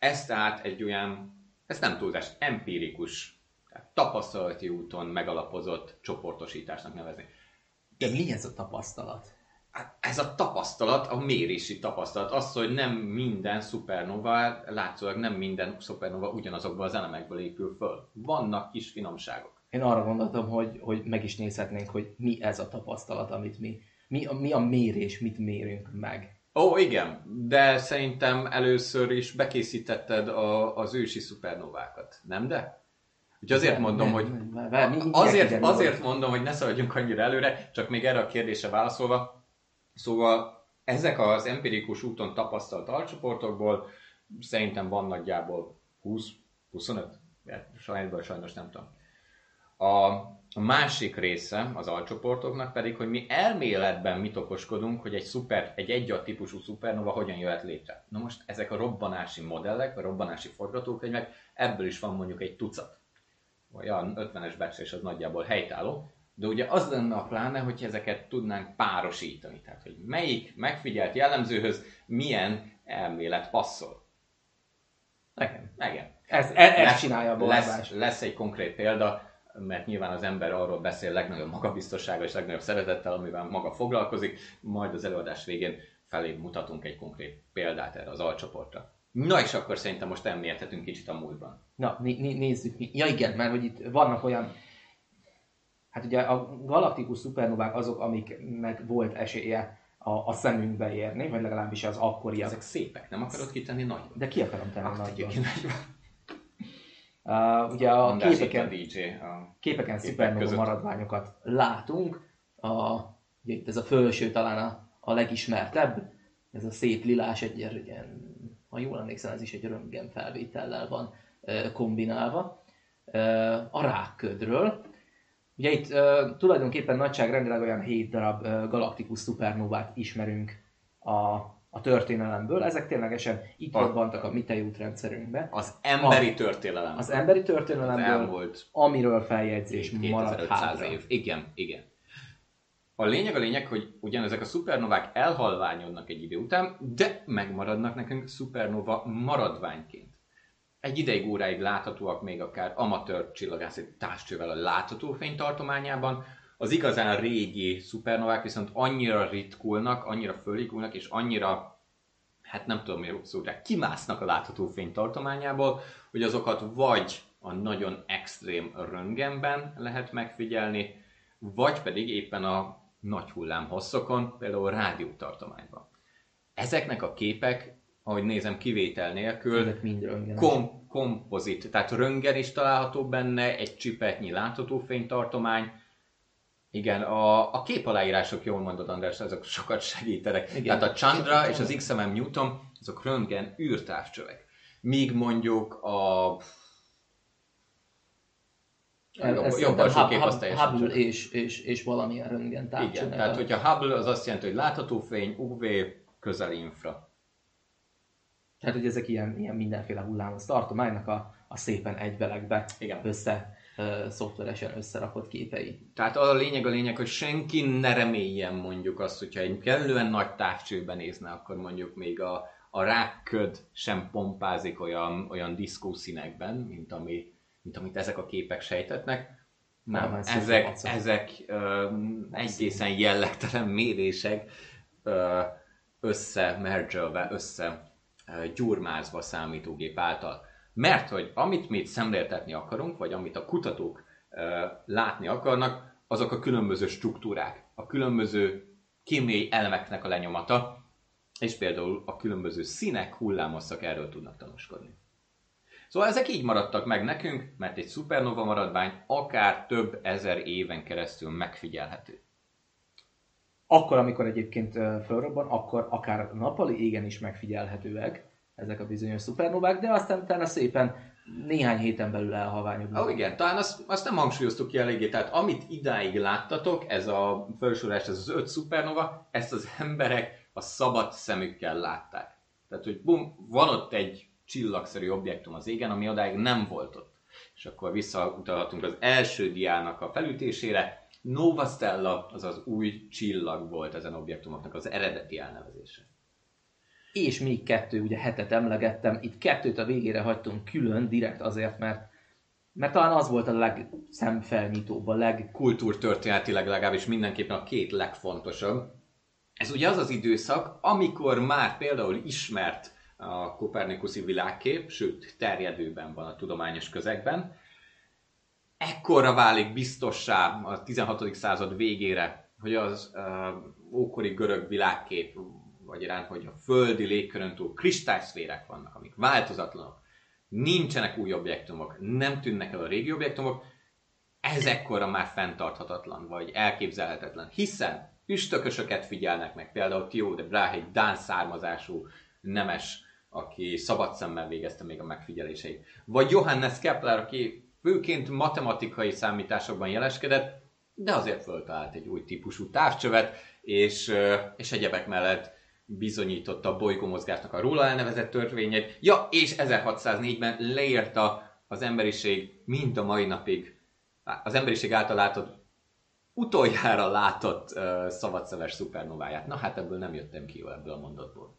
Ez tehát egy olyan, ez nem túlzás, empirikus, tehát tapasztalati úton megalapozott csoportosításnak nevezni.
De mi ez a tapasztalat?
Hát ez a tapasztalat, a mérési tapasztalat, az, hogy nem minden szupernova, látszólag nem minden szupernova ugyanazokból az elemekből épül föl. Vannak kis finomságok.
Én arra gondoltam, hogy, hogy meg is nézhetnénk, hogy mi ez a tapasztalat, amit mi, mi, a, mi a mérés, mit mérünk meg.
Ó, igen, de szerintem először is bekészítetted a, az ősi szupernovákat, nem de? Úgyhogy azért mondom,
nem,
hogy
nem, nem, nem,
azért, azért mondom, hogy ne szaladjunk annyira előre, csak még erre a kérdésre válaszolva. Szóval ezek az empirikus úton tapasztalt alcsoportokból szerintem van nagyjából 20-25, sajnos, sajnos nem tudom. A másik része az alcsoportoknak pedig, hogy mi elméletben mit okoskodunk, hogy egy, szuper, egy egyad típusú szupernova hogyan jöhet létre. Na most ezek a robbanási modellek, vagy robbanási forgatókönyvek, ebből is van mondjuk egy tucat. Olyan 50-es becslés az nagyjából helytálló. De ugye az lenne a pláne, hogy ezeket tudnánk párosítani. Tehát, hogy melyik megfigyelt jellemzőhöz milyen elmélet passzol.
Igen.
Igen.
Ez, ez, ez
Lesz-
csinálja a
lesz,
balbás.
lesz egy konkrét példa, mert nyilván az ember arról beszél legnagyobb magabiztossággal és legnagyobb szeretettel, amivel maga foglalkozik, majd az előadás végén felé mutatunk egy konkrét példát erre az alcsoportra. Na és akkor szerintem most elmérhetünk kicsit a múltban.
Na, né- né- nézzük. Ja igen, mert hogy itt vannak olyan... Hát ugye a galaktikus szupernovák azok, amiknek volt esélye a, a szemünkbe érni, vagy legalábbis az akkoriak.
Ezek szépek, nem akarod kitenni nagy?
De ki akarom tenni
nagyba.
Uh, ugye a
András itt a
képeken,
DJ. A...
képeken
között.
maradványokat látunk. A, ugye itt ez a felső talán a, a legismertebb. Ez a szép lilás egy ilyen, ha jól emlékszem, ez is egy röntgen felvétellel van ö, kombinálva. Ö, A rákködről. Ugye itt ö, tulajdonképpen nagyságrendileg olyan 7 darab ö, galaktikus szupernovát ismerünk a, a történelemből. Ezek ténylegesen itt
A-
robbantak a mi tejútrendszerünkbe.
Az emberi történelem.
Az emberi
az
történelemből,
elmúlt
amiről feljegyzés maradt
2500
hátra.
év. Igen, igen. A lényeg a lényeg, hogy ugyanezek a szupernovák elhalványodnak egy idő után, de megmaradnak nekünk szupernova maradványként. Egy ideig óráig láthatóak még akár amatőr csillagászati távcsővel a látható fény tartományában, az igazán régi szupernovák viszont annyira ritkulnak, annyira fölikulnak, és annyira, hát nem tudom mi szó, de kimásznak a látható fény tartományából, hogy azokat vagy a nagyon extrém röntgenben lehet megfigyelni, vagy pedig éppen a nagy hullám hosszokon, például rádiótartományban. Ezeknek a képek, ahogy nézem, kivétel nélkül
Ezek mind
kom- kompozit, tehát röntgen is található benne, egy csipetnyi látható fénytartomány. Igen, a, a képaláírások, jól mondod András, azok sokat segítenek. Igen.
Igen.
Tehát a Chandra és az XMM Newton, azok röntgen űrtávcsövek. Míg mondjuk a
Ez,
jobb, alsó
Hub-
kép az teljesen
Hubble és, és, és valamilyen röntgen
Igen,
távcső.
tehát hogyha Hubble az azt jelenti, hogy látható fény, UV, közeli infra.
Tehát, hogy ezek ilyen, ilyen mindenféle hullámos tartománynak a, a szépen egyvelekbe
Igen.
össze, szoftveresen összerakott képei.
Tehát az a lényeg a lényeg, hogy senki ne reméljen mondjuk azt, hogyha egy kellően nagy távcsőben nézne, akkor mondjuk még a, a rákköd sem pompázik olyan, olyan diszkó színekben, mint, ami, mint amit ezek a képek sejtetnek. Nem,
Nem, ez
ezek, ezek ö, egészen jellegtelen mérések ö, össze ö, gyurmázva számítógép által. Mert hogy amit mi itt szemléltetni akarunk, vagy amit a kutatók látni akarnak, azok a különböző struktúrák, a különböző kémiai elemeknek a lenyomata, és például a különböző színek, hullámosszak erről tudnak tanúskodni. Szóval ezek így maradtak meg nekünk, mert egy szupernova maradvány akár több ezer éven keresztül megfigyelhető.
Akkor, amikor egyébként felrobban, akkor akár nappali égen is megfigyelhetőek ezek a bizonyos szupernovák, de aztán utána szépen néhány héten belül elhalványodnak.
Ó, oh, igen, talán azt, azt nem hangsúlyoztuk ki eléggé, tehát amit idáig láttatok, ez a felsorolás, ez az öt szupernova, ezt az emberek a szabad szemükkel látták. Tehát, hogy bum, van ott egy csillagszerű objektum az égen, ami odáig nem volt ott. És akkor visszautalhatunk az első diának a felütésére. Nova Stella az az új csillag volt ezen objektumoknak az eredeti elnevezése.
És még kettő, ugye hetet emlegettem, itt kettőt a végére hagytunk külön, direkt azért, mert mert talán az volt a legszemfelnyitóbb, a leg...
Kultúrtörténetileg legalábbis mindenképpen a két legfontosabb. Ez ugye az az időszak, amikor már például ismert a kopernikuszi világkép, sőt terjedőben van a tudományos közegben. Ekkorra válik biztossá a 16. század végére, hogy az uh, ókori görög világkép, vagy iránt, hogy a földi légkörön túl kristályszférek vannak, amik változatlanok, nincsenek új objektumok, nem tűnnek el a régi objektumok, ez ekkora már fenntarthatatlan, vagy elképzelhetetlen, hiszen üstökösöket figyelnek meg, például Tio de Brahe, egy dán származású nemes aki szabad szemmel végezte még a megfigyeléseit. Vagy Johannes Kepler, aki főként matematikai számításokban jeleskedett, de azért föltalált egy új típusú távcsövet, és, és egyebek mellett bizonyította a bolygómozgásnak a róla elnevezett törvényét. Ja, és 1604-ben leírta az emberiség mind a mai napig, az emberiség által látott utoljára látott uh, szabadszeves szupernováját. Na hát ebből nem jöttem ki jó ebből a mondatból.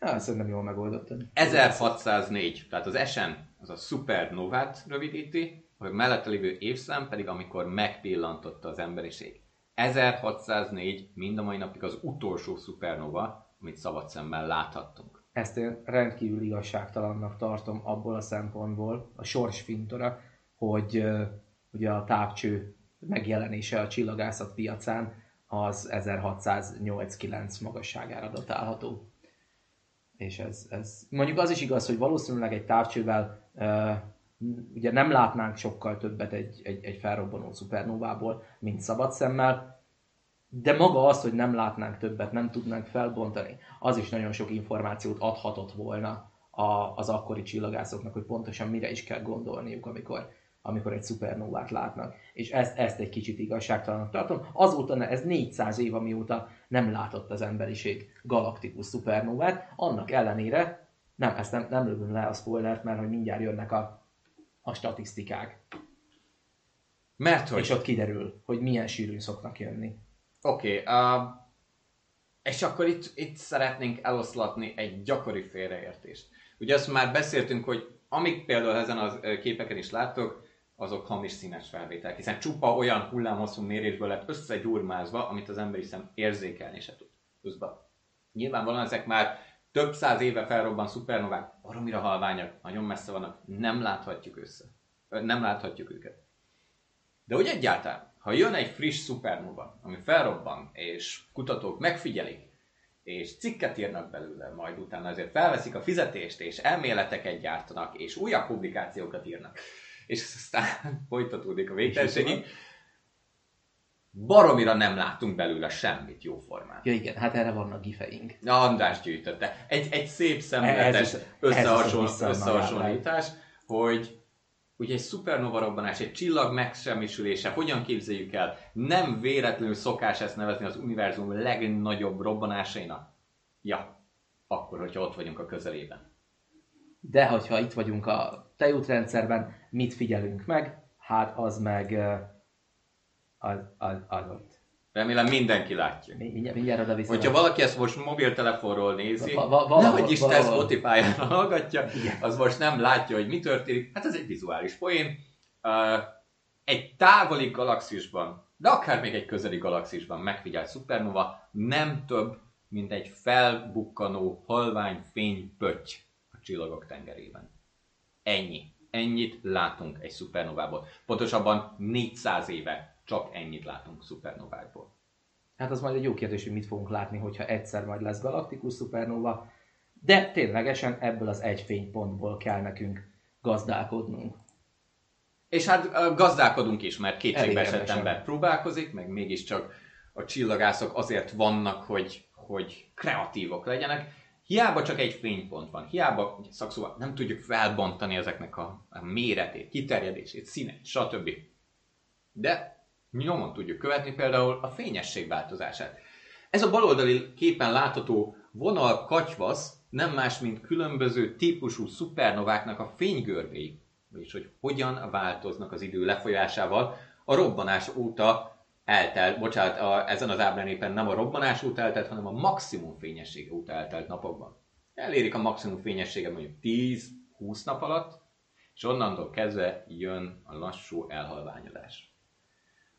Ja, szerintem jól megoldottam.
1604, tehát az SN az a supernovát rövidíti, hogy mellette lévő évszám pedig amikor megpillantotta az emberiség. 1604 mind a mai napig az utolsó supernova, amit szabad szemmel láthattunk.
Ezt én rendkívül igazságtalannak tartom abból a szempontból, a sorsfintora, hogy ugye a távcső megjelenése a csillagászat piacán az 1608-9 magasságára datálható és ez, ez, mondjuk az is igaz, hogy valószínűleg egy távcsővel ugye nem látnánk sokkal többet egy, egy, egy felrobbanó szupernovából, mint szabad szemmel, de maga az, hogy nem látnánk többet, nem tudnánk felbontani, az is nagyon sok információt adhatott volna a, az akkori csillagászoknak, hogy pontosan mire is kell gondolniuk, amikor, amikor egy szupernovát látnak. És ezt, ezt egy kicsit igazságtalannak tartom. Azóta ez 400 év, amióta nem látott az emberiség galaktikus szupernovát, annak ellenére, nem, ezt nem, nem lövöm le a spoilert, mert hogy mindjárt jönnek a, a statisztikák.
Mert hogy?
És ott kiderül, hogy milyen sűrűn szoknak jönni.
Oké, okay, uh, és akkor itt, itt szeretnénk eloszlatni egy gyakori félreértést. Ugye azt már beszéltünk, hogy amik például ezen a képeken is láttok, azok hamis színes felvételek, hiszen csupa olyan hullámhosszú mérésből lett összegyurmázva, amit az emberi szem érzékelni se tud. Pluszba. Nyilvánvalóan ezek már több száz éve felrobban szupernovák, baromira halványak, nagyon messze vannak, nem láthatjuk össze. Nem láthatjuk őket. De úgy egyáltalán, ha jön egy friss szupernova, ami felrobban, és kutatók megfigyelik, és cikket írnak belőle, majd utána azért felveszik a fizetést, és elméleteket gyártanak, és újabb publikációkat írnak, és aztán *laughs* folytatódik a végtelenségig. Baromira nem látunk belőle semmit jóformán.
Ja igen, hát erre vannak gifeink.
Na, András gyűjtötte. Egy, egy szép szemletes összehasonlítás, hogy ugye egy szupernova robbanás, egy csillag megsemmisülése, hogyan képzeljük el? Nem véletlenül szokás ezt nevezni az univerzum legnagyobb robbanásainak. Ja, akkor, hogyha ott vagyunk a közelében.
De hogyha itt vagyunk a tejútrendszerben, mit figyelünk meg? Hát az meg az, az, az ott.
Remélem mindenki látja.
Mindjárt, mindjárt oda
viszont. Hogyha valaki ezt most mobiltelefonról nézi, va, va, va, nehogy is te Spotify-on *laughs* hallgatja, az most nem látja, hogy mi történik. Hát ez egy vizuális poén. Uh, egy távoli galaxisban, de akár még egy közeli galaxisban megfigyelt szupernova nem több, mint egy felbukkanó halvány fénypötty a csillagok tengerében. Ennyi. Ennyit látunk egy szupernovából. Pontosabban 400 éve csak ennyit látunk szupernovákból.
Hát az majd egy jó kérdés, hogy mit fogunk látni, hogyha egyszer majd lesz galaktikus szupernova, de ténylegesen ebből az egy fénypontból kell nekünk gazdálkodnunk.
És hát gazdálkodunk is, mert kétségbe esett
Elég
ember próbálkozik, meg mégiscsak a csillagászok azért vannak, hogy, hogy kreatívok legyenek. Hiába csak egy fénypont van, hiába szakszóval nem tudjuk felbontani ezeknek a, a méretét, kiterjedését, színét, stb. De nyomon tudjuk követni például a fényesség változását. Ez a baloldali képen látható vonal katyvasz nem más, mint különböző típusú szupernováknak a fénygörbéi, vagyis hogy hogyan változnak az idő lefolyásával a robbanás óta eltelt, bocsánat, a, ezen az ábrán éppen nem a robbanás óta eltelt, hanem a maximum fényesség óta eltelt napokban. Elérik a maximum fényességet mondjuk 10-20 nap alatt, és onnantól kezdve jön a lassú elhalványodás.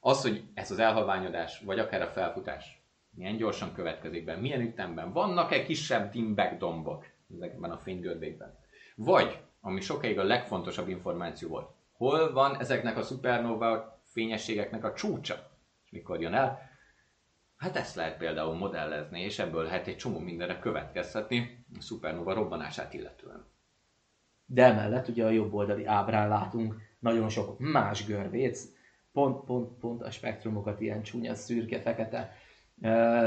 Az, hogy ez az elhalványodás, vagy akár a felfutás milyen gyorsan következik be, milyen ütemben, vannak-e kisebb dimbek, dombok ezekben a fénygörbékben. Vagy, ami sokáig a legfontosabb információ volt, hol van ezeknek a szupernova fényességeknek a csúcsa, és mikor jön el, Hát ezt lehet például modellezni, és ebből lehet egy csomó mindenre következtetni a szupernova robbanását illetően.
De emellett ugye a jobb oldali ábrán látunk nagyon sok más görbét, pont, pont, pont a spektrumokat ilyen csúnya, szürke, fekete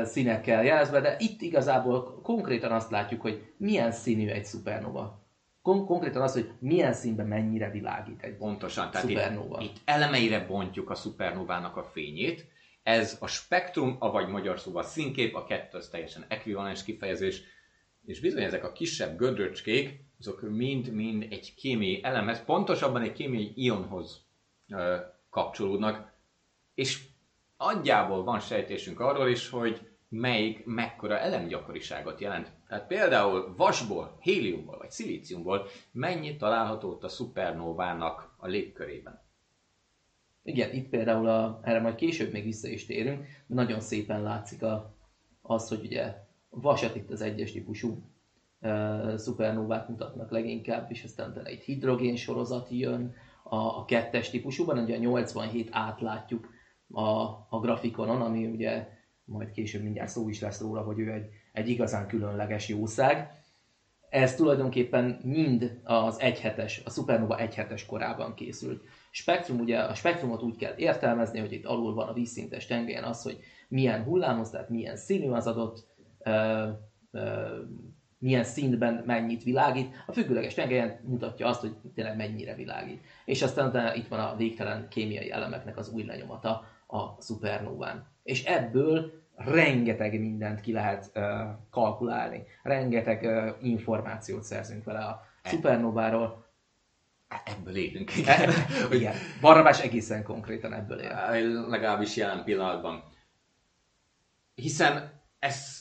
színekkel jelezve, de itt igazából konkrétan azt látjuk, hogy milyen színű egy szupernova. Kon- konkrétan az, hogy milyen színben mennyire világít egy
Pontosan, tehát
szupernova.
itt, itt elemeire bontjuk a szupernovának a fényét. Ez a spektrum, avagy magyar szóval színkép, a kettő az teljesen ekvivalens kifejezés, és bizony ezek a kisebb gödröcskék, azok mind-mind egy kémiai elemhez, pontosabban egy kémiai ionhoz ö, kapcsolódnak, és nagyjából van sejtésünk arról is, hogy melyik mekkora elemgyakoriságot jelent. Tehát például vasból, héliumból vagy szilíciumból mennyi található ott a szupernovának a légkörében.
Igen, itt például a, erre majd később még vissza is térünk, nagyon szépen látszik a, az, hogy ugye vasat itt az egyes típusú uh, szupernovák mutatnak leginkább, és aztán egy hidrogén sorozat jön a, a kettes típusúban, ugye a 87 átlátjuk a, a grafikonon, ami ugye majd később mindjárt szó is lesz róla, hogy ő egy, egy igazán különleges jószág. Ez tulajdonképpen mind az egyhetes, a Supernova egyhetes korában készült. Spektrum, ugye a spektrumot úgy kell értelmezni, hogy itt alul van a vízszintes tengelyen az, hogy milyen hullámhoz, tehát milyen színű az adott, ö, ö, milyen színben mennyit világít. A függőleges tengelyen mutatja azt, hogy tényleg mennyire világít. És aztán utána itt van a végtelen kémiai elemeknek az új lenyomata a szupernován. És ebből rengeteg mindent ki lehet uh, kalkulálni, rengeteg uh, információt szerzünk vele a szupernováról.
Hát Ebből élünk.
E- *laughs* Igen, Barnabás egészen konkrétan ebből él.
Legalábbis jelen pillanatban. Hiszen ez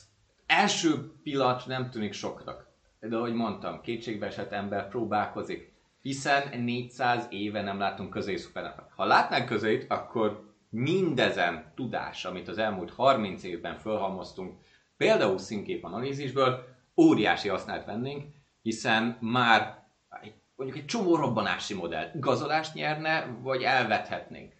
első pillanat nem tűnik soknak. De ahogy mondtam, kétségbeesett ember próbálkozik. Hiszen 400 éve nem látunk közé szupernovát. Ha látnánk közét, akkor mindezen tudás, amit az elmúlt 30 évben felhalmoztunk, például színkép analízisből, óriási hasznát vennénk, hiszen már egy, mondjuk egy csomó robbanási modell igazolást nyerne, vagy elvethetnénk.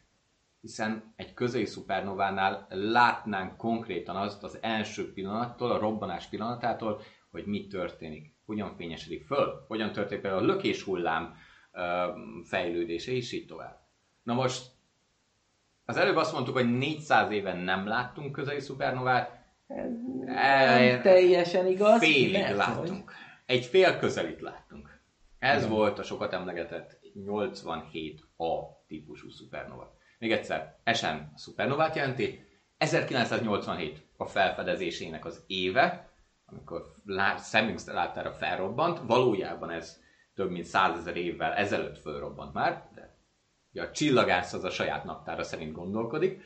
Hiszen egy közeli szupernovánál látnánk konkrétan azt az első pillanattól, a robbanás pillanatától, hogy mi történik, hogyan fényesedik föl, hogyan történik például a lökéshullám fejlődése, és így tovább. Na most az előbb azt mondtuk, hogy 400 éven nem láttunk közeli szupernovát.
Nem teljesen igaz.
Félig
mert
láttunk.
hogy-
Egy fél közelit láttunk. Ez
Igen.
volt a sokat emlegetett 87A típusú szupernova. Még egyszer, SN a szupernovát jelenti. 1987 a felfedezésének az éve, amikor lá- szemünk láttára felrobbant. Valójában ez több mint százezer évvel ezelőtt fölrobbant már, de a csillagász az a saját naptára szerint gondolkodik.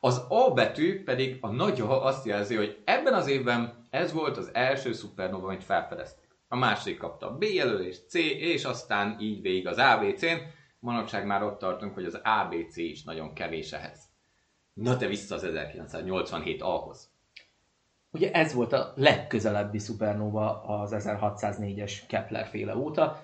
Az A betű pedig a nagy azt jelzi, hogy ebben az évben ez volt az első szupernova, amit felfedeztek. A második kapta B jelölést, C, és aztán így végig az ABC-n. Manapság már ott tartunk, hogy az ABC is nagyon kevés ehhez. Na te vissza az 1987 A-hoz.
Ugye ez volt a legközelebbi szupernova az 1604-es Kepler féle óta,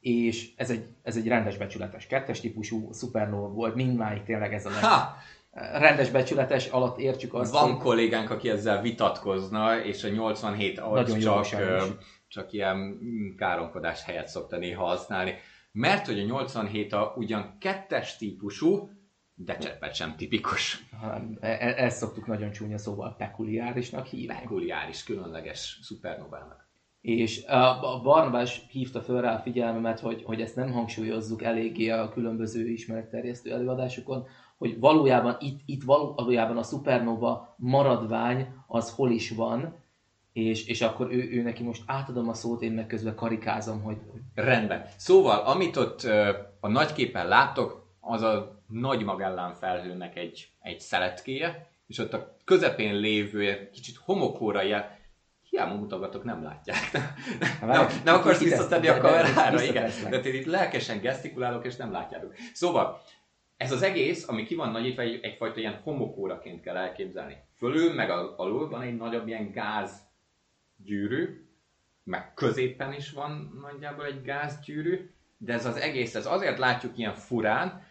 és ez egy, ez egy rendes becsületes kettes típusú szupernova volt, mindmáig tényleg ez a leg...
Ha!
rendes becsületes alatt értsük azt,
Van
hogy
kollégánk, aki ezzel vitatkozna, és a 87 az
Nagyon
csak, csak ilyen káromkodás helyett szokta néha használni. Mert hogy a 87 a ugyan kettes típusú, de cseppet sem tipikus.
hanem e- e- ezt szoktuk nagyon csúnya szóval pekuliárisnak hívni.
Pekuliáris, különleges szupernovának.
És a a Barnabás hívta föl rá a figyelmemet, hogy, hogy ezt nem hangsúlyozzuk eléggé a különböző ismeretterjesztő előadásokon, hogy valójában itt, itt valójában a szupernova maradvány az hol is van, és, és akkor ő, ő neki most átadom a szót, én meg közben karikázom, hogy,
Rendben. Szóval, amit ott ö, a nagyképen láttok, az a nagy Magellán felhőnek egy, egy szeletkéje, és ott a közepén lévő kicsit homokóra jel, hiába mutogatok, nem látják. nem, nem, nem akarsz visszatenni a kamerára, igen. De én itt lelkesen gesztikulálok, és nem látjátok. Szóval, ez az egész, ami ki van nagyítva, egy, egyfajta ilyen homokóraként kell elképzelni. Fölül, meg al- alul van egy nagyobb ilyen gáz gyűrű, meg középen is van nagyjából egy gázgyűrű, de ez az egész, ez azért látjuk ilyen furán,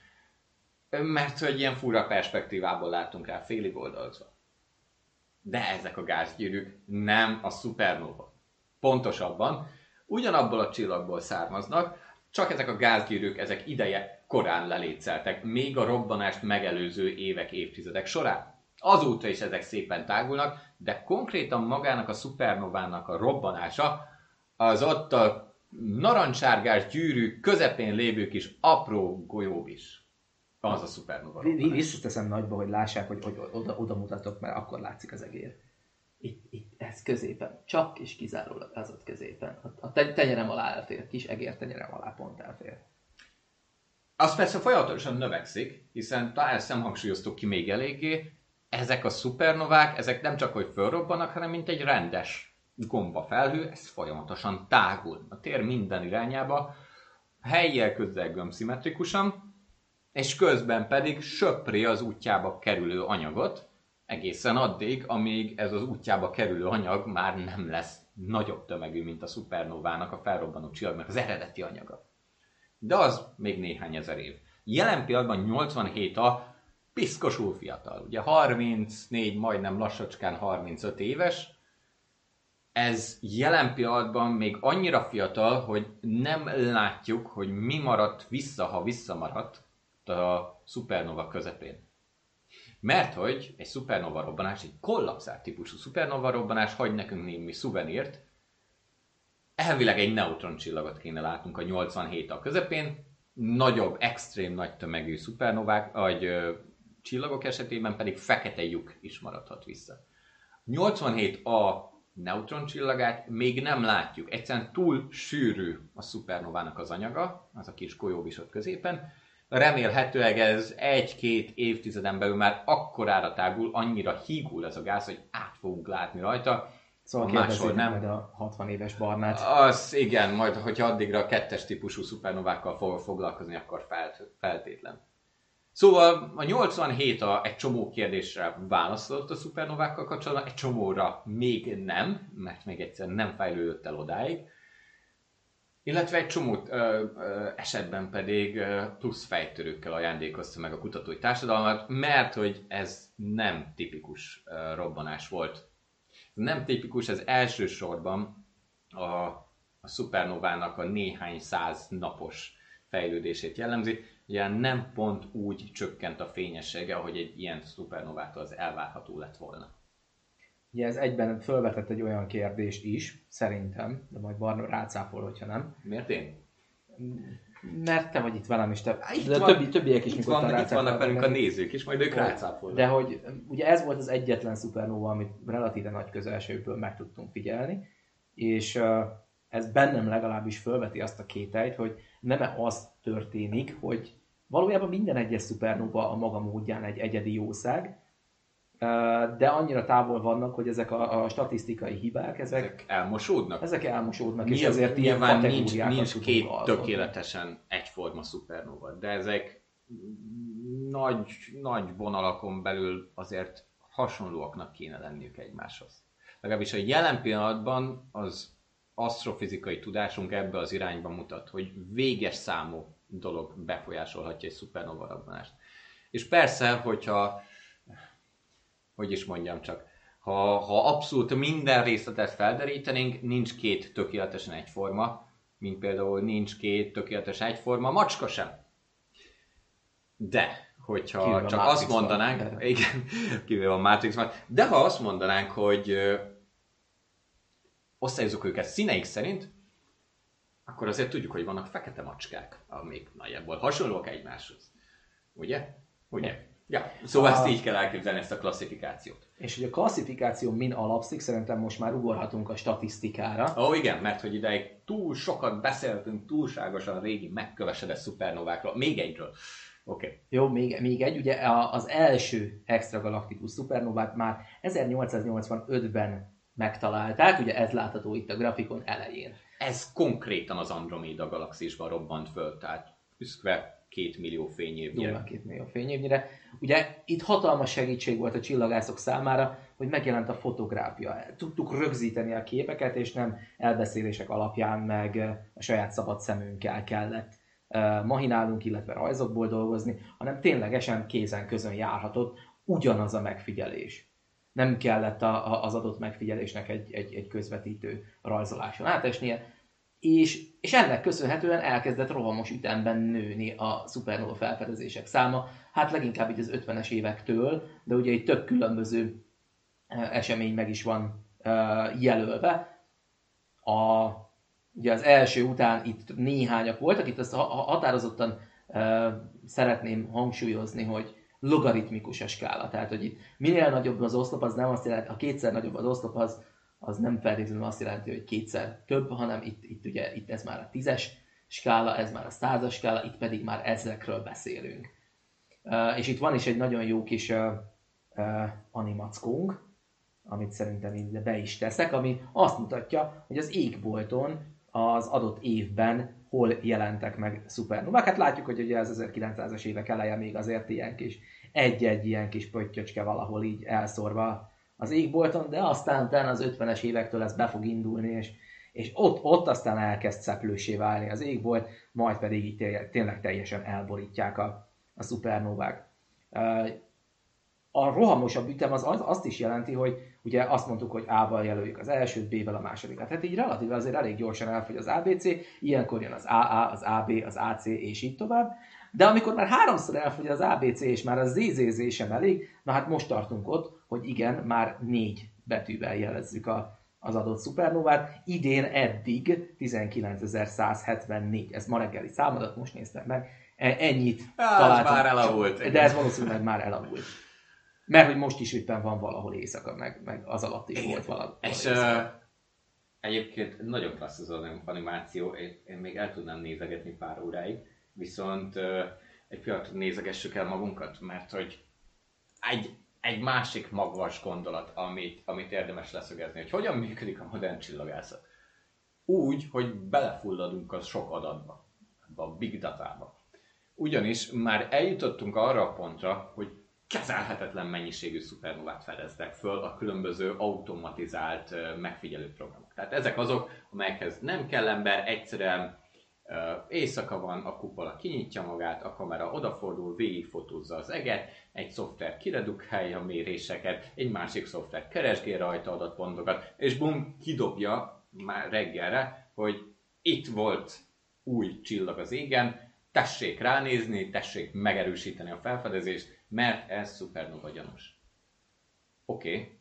mert hogy ilyen fura perspektívából látunk rá félig oldalzva. De ezek a gázgyűrűk nem a szupernova. Pontosabban, ugyanabból a csillagból származnak, csak ezek a gázgyűrűk, ezek ideje korán lelétszeltek, még a robbanást megelőző évek, évtizedek során. Azóta is ezek szépen tágulnak, de konkrétan magának a szupernovának a robbanása az ott a narancsárgás gyűrű közepén lévő kis apró golyó is. Az a szupernova robbanás.
Visszateszem nagyba, hogy lássák, hogy, hogy oda, oda mutatok, mert akkor látszik az egér. Itt, itt, ez középen. Csak és kizárólag az ott középen. A, a te- tenyerem alá elfér. Kis egér tenyerem alá pont elfér.
Az persze folyamatosan növekszik, hiszen talán ezt nem hangsúlyoztuk ki még eléggé, ezek a szupernovák, ezek nem csak hogy fölrobbanak, hanem mint egy rendes gomba felhő, ez folyamatosan tágul a tér minden irányába, helyjel közel gömbszimmetrikusan, és közben pedig söpri az útjába kerülő anyagot, egészen addig, amíg ez az útjába kerülő anyag már nem lesz nagyobb tömegű, mint a szupernovának, a felrobbanó csillagnak az eredeti anyaga. De az még néhány ezer év. Jelen pillanatban 87 a piszkosul fiatal. Ugye 34, majdnem lassacskán 35 éves. Ez jelen pillanatban még annyira fiatal, hogy nem látjuk, hogy mi maradt vissza, ha visszamaradt a szupernova közepén. Mert hogy egy szupernova robbanás, egy kollapszár típusú szupernova robbanás hagy nekünk némi szuvenírt, elvileg egy neutroncsillagot kéne látnunk a 87 a közepén, nagyobb, extrém nagy tömegű szupernovák, vagy csillagok esetében pedig fekete lyuk is maradhat vissza. 87 a neutroncsillagát még nem látjuk. Egyszerűen túl sűrű a szupernovának az anyaga, az a kis golyó is ott középen. Remélhetőleg ez egy-két évtizeden belül már akkorára tágul, annyira hígul ez a gáz, hogy át fogunk látni rajta.
Szóval
máshol nem.
majd a 60 éves barnát.
Az igen, majd hogyha addigra a kettes típusú szupernovákkal fog foglalkozni, akkor felt, feltétlen. Szóval a 87 a egy csomó kérdésre válaszolt a szupernovákkal kapcsolatban, egy csomóra még nem, mert még egyszer nem fejlődött el odáig. Illetve egy csomó esetben pedig ö, plusz fejtörőkkel ajándékozta meg a kutatói társadalmat, mert hogy ez nem tipikus ö, robbanás volt. Nem tipikus, ez elsősorban a, a szupernovának a néhány száz napos fejlődését jellemzi. Ugye nem pont úgy csökkent a fényessége, ahogy egy ilyen szupernovától az elvárható lett volna.
Ugye ez egyben felvetett egy olyan kérdést is, szerintem, de majd Barna rácápol, hogyha nem.
Miért én?
Mert te vagy itt velem, és te,
Itt
de
van-
többi, többiek is
Itt vannak, itt vannak velünk a nézők is, majd ők rácápolnak.
De hogy ugye ez volt az egyetlen szupernova, amit relatíve nagy közelségből meg tudtunk figyelni, és ez bennem legalábbis fölveti azt a kételyt, hogy nem az történik, hogy valójában minden egyes szupernova a maga módján egy egyedi jószág, de annyira távol vannak, hogy ezek a, a statisztikai hibák, ezek,
Ezek elmosódnak.
ezek elmosódnak, és
Nyilván,
ezért ilyen
nyilván nincs,
kategóriákat
nincs
tudunk
két
alkotni.
tökéletesen egyforma szupernova, de ezek nagy, nagy vonalakon belül azért hasonlóaknak kéne lenniük egymáshoz. Legalábbis a jelen pillanatban az asztrofizikai tudásunk ebbe az irányba mutat, hogy véges számú dolog befolyásolhatja egy szupernova robbanást. És persze, hogyha, hogy is mondjam csak, ha, ha abszolút minden részletet felderítenénk, nincs két tökéletesen egyforma, mint például nincs két tökéletes egyforma macska sem. De, hogyha csak azt mondanánk, *laughs* igen, kivéve a Matrix de ha azt mondanánk, hogy ö, osztályozzuk őket színeik szerint, akkor azért tudjuk, hogy vannak fekete macskák, amik nagyjából hasonlóak egymáshoz. Ugye? Ugye? Ja, szóval
A-
ezt így kell elképzelni, ezt a klasszifikációt.
És hogy a klasszifikáció min alapszik, szerintem most már ugorhatunk a statisztikára.
Ó, igen, mert hogy ideig túl sokat beszéltünk túlságosan régi megkövesedett szupernovákról. Még egyről. Oké. Okay.
Jó, még, még egy, ugye a- az első extragalaktikus szupernovát már 1885-ben megtalálták, ugye ez látható itt a grafikon elején.
Ez konkrétan az Andromeda galaxisban robbant föl, tehát büszkve két millió fényévnyire.
Durván két millió fényévnyire. Ugye itt hatalmas segítség volt a csillagászok számára, hogy megjelent a fotográfia. Tudtuk rögzíteni a képeket, és nem elbeszélések alapján, meg a saját szabad szemünkkel kellett mahinálnunk, illetve rajzokból dolgozni, hanem ténylegesen kézen közön járhatott ugyanaz a megfigyelés. Nem kellett a, a, az adott megfigyelésnek egy, egy, egy közvetítő rajzoláson átesnie, és, és ennek köszönhetően elkezdett rohamos ütemben nőni a szupernova felfedezések száma, hát leginkább így az 50-es évektől, de ugye itt több különböző esemény meg is van jelölve. A, ugye az első után itt néhányak voltak, itt azt ha- ha- határozottan szeretném hangsúlyozni, hogy logaritmikus a skála, tehát hogy itt minél nagyobb az oszlop, az nem azt jelenti, ha kétszer nagyobb az oszlop, az, az nem feltétlenül azt jelenti, hogy kétszer több, hanem itt, itt ugye itt ez már a tízes skála, ez már a százas skála, itt pedig már ezrekről beszélünk. Uh, és itt van is egy nagyon jó kis uh, uh, animackónk, amit szerintem így be is teszek, ami azt mutatja, hogy az égbolton az adott évben hol jelentek meg szupernovák. Hát látjuk, hogy ugye az 1900-as évek eleje még azért ilyen kis, egy-egy ilyen kis pöttyöcske valahol így elszórva az égbolton, de aztán utána az 50-es évektől ez be fog indulni, és, és ott, ott aztán elkezd szeplősé válni az égbolt, majd pedig így té- tényleg teljesen elborítják a, a szupernovák. Uh, a rohamosabb ütem az, az azt is jelenti, hogy ugye azt mondtuk, hogy A-val jelöljük az elsőt, B-vel a másodikat. Tehát így relatíve azért elég gyorsan elfogy az ABC, ilyenkor jön az AA, az AB, az AC, és így tovább. De amikor már háromszor elfogy az ABC, és már a ZZZ sem elég, na hát most tartunk ott, hogy igen, már négy betűvel jelezzük a, az adott szupernovát. Idén eddig 19.174, ez ma reggeli számadat, most néztem meg, E- ennyit
az
találtam.
már elavult.
De ez valószínűleg már elavult. Mert hogy most is éppen van valahol éjszaka, meg, meg az alatt is volt valahol
És uh, egyébként nagyon klassz az anim- animáció, én, én még el tudnám nézegetni pár óráig, viszont uh, egy pillanat nézegessük el magunkat, mert hogy egy, egy másik magvas gondolat, amit, amit érdemes leszögezni, hogy hogyan működik a modern csillagászat. Úgy, hogy belefulladunk a sok adatba, a big datába. Ugyanis már eljutottunk arra a pontra, hogy kezelhetetlen mennyiségű szupernovát fedeztek föl a különböző automatizált megfigyelő programok. Tehát ezek azok, amelyekhez nem kell ember, egyszerűen éjszaka van, a kupola kinyitja magát, a kamera odafordul, végigfotózza az eget, egy szoftver kiredukálja a méréseket, egy másik szoftver keresgél rajta adatpontokat, és bum, kidobja már reggelre, hogy itt volt új csillag az égen, tessék ránézni, tessék megerősíteni a felfedezést, mert ez szupernova gyanús. Oké, okay.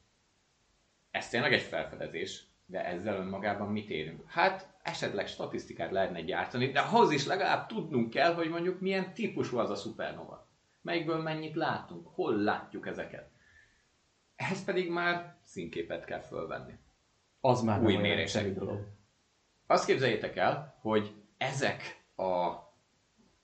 ez tényleg egy felfedezés, de ezzel önmagában mit érünk? Hát esetleg statisztikát lehetne gyártani, de ahhoz is legalább tudnunk kell, hogy mondjuk milyen típusú az a szupernova. Melyikből mennyit látunk, hol látjuk ezeket. Ehhez pedig már színképet kell fölvenni.
Az már
új mérések.
dolog.
Azt képzeljétek el, hogy ezek a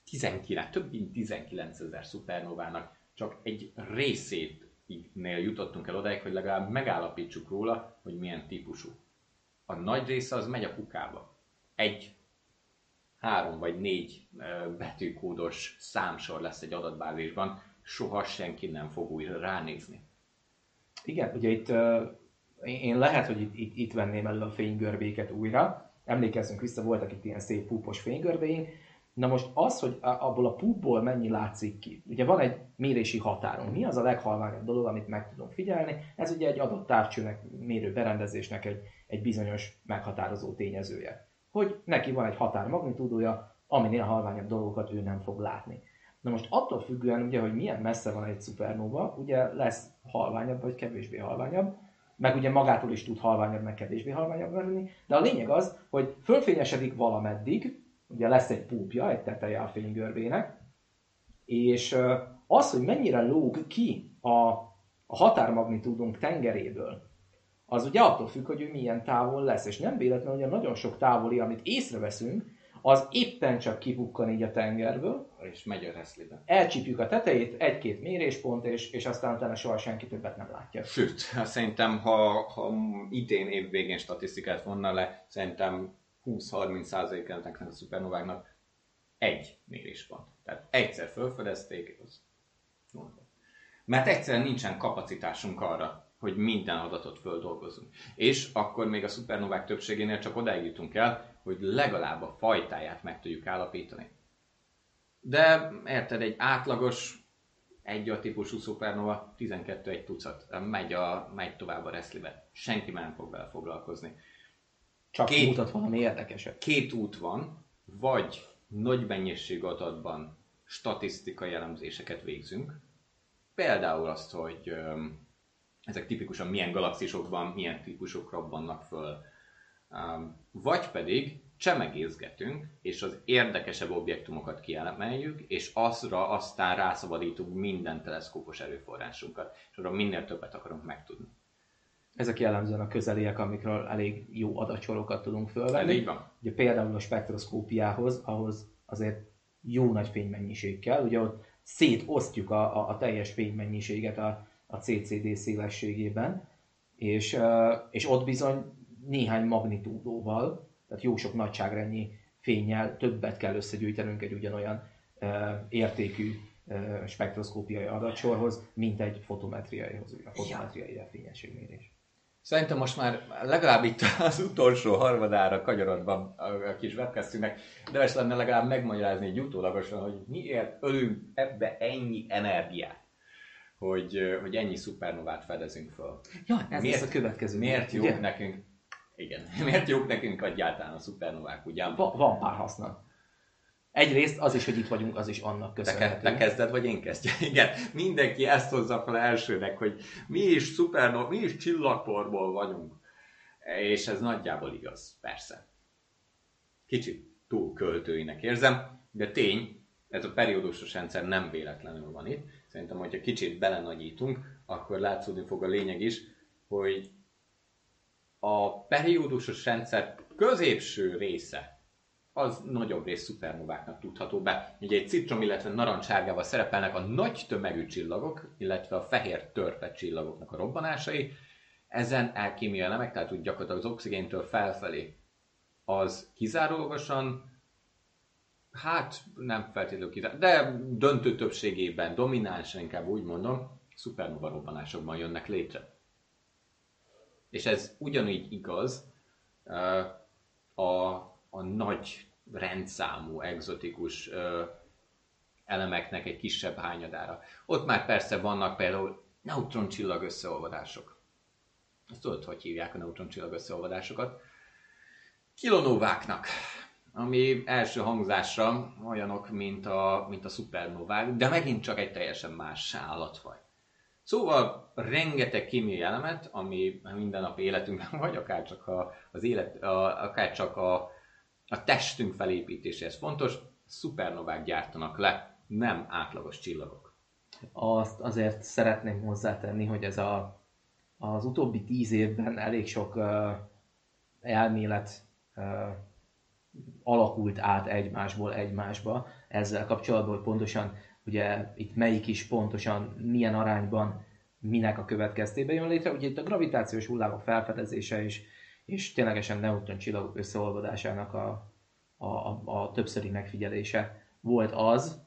19, több mint 19 ezer szupernovának csak egy részétnél jutottunk el odáig, hogy legalább megállapítsuk róla, hogy milyen típusú. A nagy része az megy a kukába. Egy, három vagy négy betűkódos számsor lesz egy adatbázisban, soha senki nem fog újra ránézni.
Igen, ugye itt én lehet, hogy itt, itt, itt venném elő a fénygörbéket újra. Emlékezzünk vissza, voltak itt ilyen szép púpos fénygörbéink. Na most az, hogy abból a púpból mennyi látszik ki. Ugye van egy mérési határunk. Mi az a leghalványabb dolog, amit meg tudunk figyelni? Ez ugye egy adott távcsőnek, mérő berendezésnek egy, egy bizonyos meghatározó tényezője. Hogy neki van egy határ magnitúdója, aminél halványabb dolgokat ő nem fog látni. Na most attól függően, ugye, hogy milyen messze van egy szupernóva, ugye lesz halványabb vagy kevésbé halványabb, meg ugye magától is tud halványabb, meg kevésbé halványabb lenni, de a lényeg az, hogy fölfényesedik valameddig, ugye lesz egy púpja, egy teteje a fénygörbének, és az, hogy mennyire lóg ki a, a határmagnitúdunk tengeréből, az ugye attól függ, hogy ő milyen távol lesz, és nem véletlen, hogy a nagyon sok távoli, amit észreveszünk, az éppen csak kibukkan így a tengerből.
És megy a reszlibe.
Elcsípjük a tetejét, egy-két méréspont, és, és aztán utána soha senki többet nem látja.
Sőt, szerintem, ha, ha idén év végén statisztikát vonna le, szerintem 20-30 ennek a szupernováknak egy méréspont. Tehát egyszer felfedezték, az mert egyszerűen nincsen kapacitásunk arra, hogy minden adatot földolgozunk. És akkor még a szupernovák többségénél csak odáig jutunk el, hogy legalább a fajtáját meg tudjuk állapítani. De érted, egy átlagos egy a típusú szupernova, 12 egy tucat, megy, a, megy tovább a reszlibe. Senki már nem fog vele foglalkozni.
Csak két, mutat valami érdekeset.
Két út van, vagy nagy mennyiség adatban statisztikai elemzéseket végzünk. Például azt, hogy öm, ezek tipikusan milyen galaxisokban, milyen típusok robbannak föl. Um, vagy pedig csemegézgetünk, és az érdekesebb objektumokat kielemeljük, és azra aztán rászabadítunk minden teleszkópos erőforrásunkat, és arra minél többet akarunk megtudni.
Ezek jellemzően a közeliek, amikről elég jó adatsorokat tudunk fölvenni.
Így van.
Ugye például a spektroszkópiához, ahhoz azért jó nagy fénymennyiség kell. Ugye ott szétosztjuk a, a, a teljes fénymennyiséget a, a CCD szélességében, és, és ott bizony néhány magnitúdóval, tehát jó sok nagyságrennyi fényel többet kell összegyűjtenünk egy ugyanolyan értékű spektroszkópiai adatsorhoz, mint egy fotometriaihoz, a fotometriai ja. fényességmérés.
Szerintem most már legalább itt az utolsó harmadára kanyarodva a kis webcastünknek deves lenne legalább megmagyarázni egy utólagosan, hogy miért ölünk ebbe ennyi energiát hogy, hogy ennyi szupernovát fedezünk föl.
Ja, ez miért, a következő.
Miért ugye? nekünk, igen, miért jók nekünk egyáltalán a szupernovák, ugye?
Va, van pár haszna. Egyrészt az is, hogy itt vagyunk, az is annak köszönhető.
Te, te kezded, vagy én kezdjem? *laughs* Igen, mindenki ezt hozza fel elsőnek, hogy mi is szupernov, mi is csillagporból vagyunk. És ez nagyjából igaz, persze. Kicsit túl költőinek érzem, de tény, ez a periódusos rendszer nem véletlenül van itt. Szerintem, hogyha kicsit belenagyítunk, akkor látszódni fog a lényeg is, hogy a periódusos rendszer középső része az nagyobb rész szupernováknak tudható be. Ugye egy citrom, illetve narancsárgával szerepelnek a nagy tömegű csillagok, illetve a fehér törpe csillagoknak a robbanásai. Ezen elkémiai elemek, tehát úgy gyakorlatilag az oxigéntől felfelé, az kizárólagosan hát nem feltétlenül kizár, de döntő többségében, dominánsan inkább úgy mondom, szupernova robbanásokban jönnek létre. És ez ugyanígy igaz a, a nagy rendszámú, egzotikus elemeknek egy kisebb hányadára. Ott már persze vannak például neutroncsillag összeolvadások. Ezt tudod, hogy hívják a neutroncsillag összeolvadásokat? Kilonóváknak ami első hangzásra olyanok, mint a, mint a szupernovák, de megint csak egy teljesen más állatfaj. Szóval rengeteg kémiai elemet, ami minden nap életünkben vagy, akár csak a, az élet, a, akár csak a, a testünk felépítéséhez fontos, szupernovák gyártanak le, nem átlagos csillagok.
Azt azért szeretném hozzátenni, hogy ez a, az utóbbi tíz évben elég sok uh, elmélet uh, alakult át egymásból egymásba ezzel kapcsolatban, hogy pontosan ugye itt melyik is pontosan milyen arányban minek a következtében jön létre. Ugye itt a gravitációs hullámok felfedezése és, és ténylegesen neutron csillagok összeolvadásának a, a, a, a többszöri megfigyelése volt az,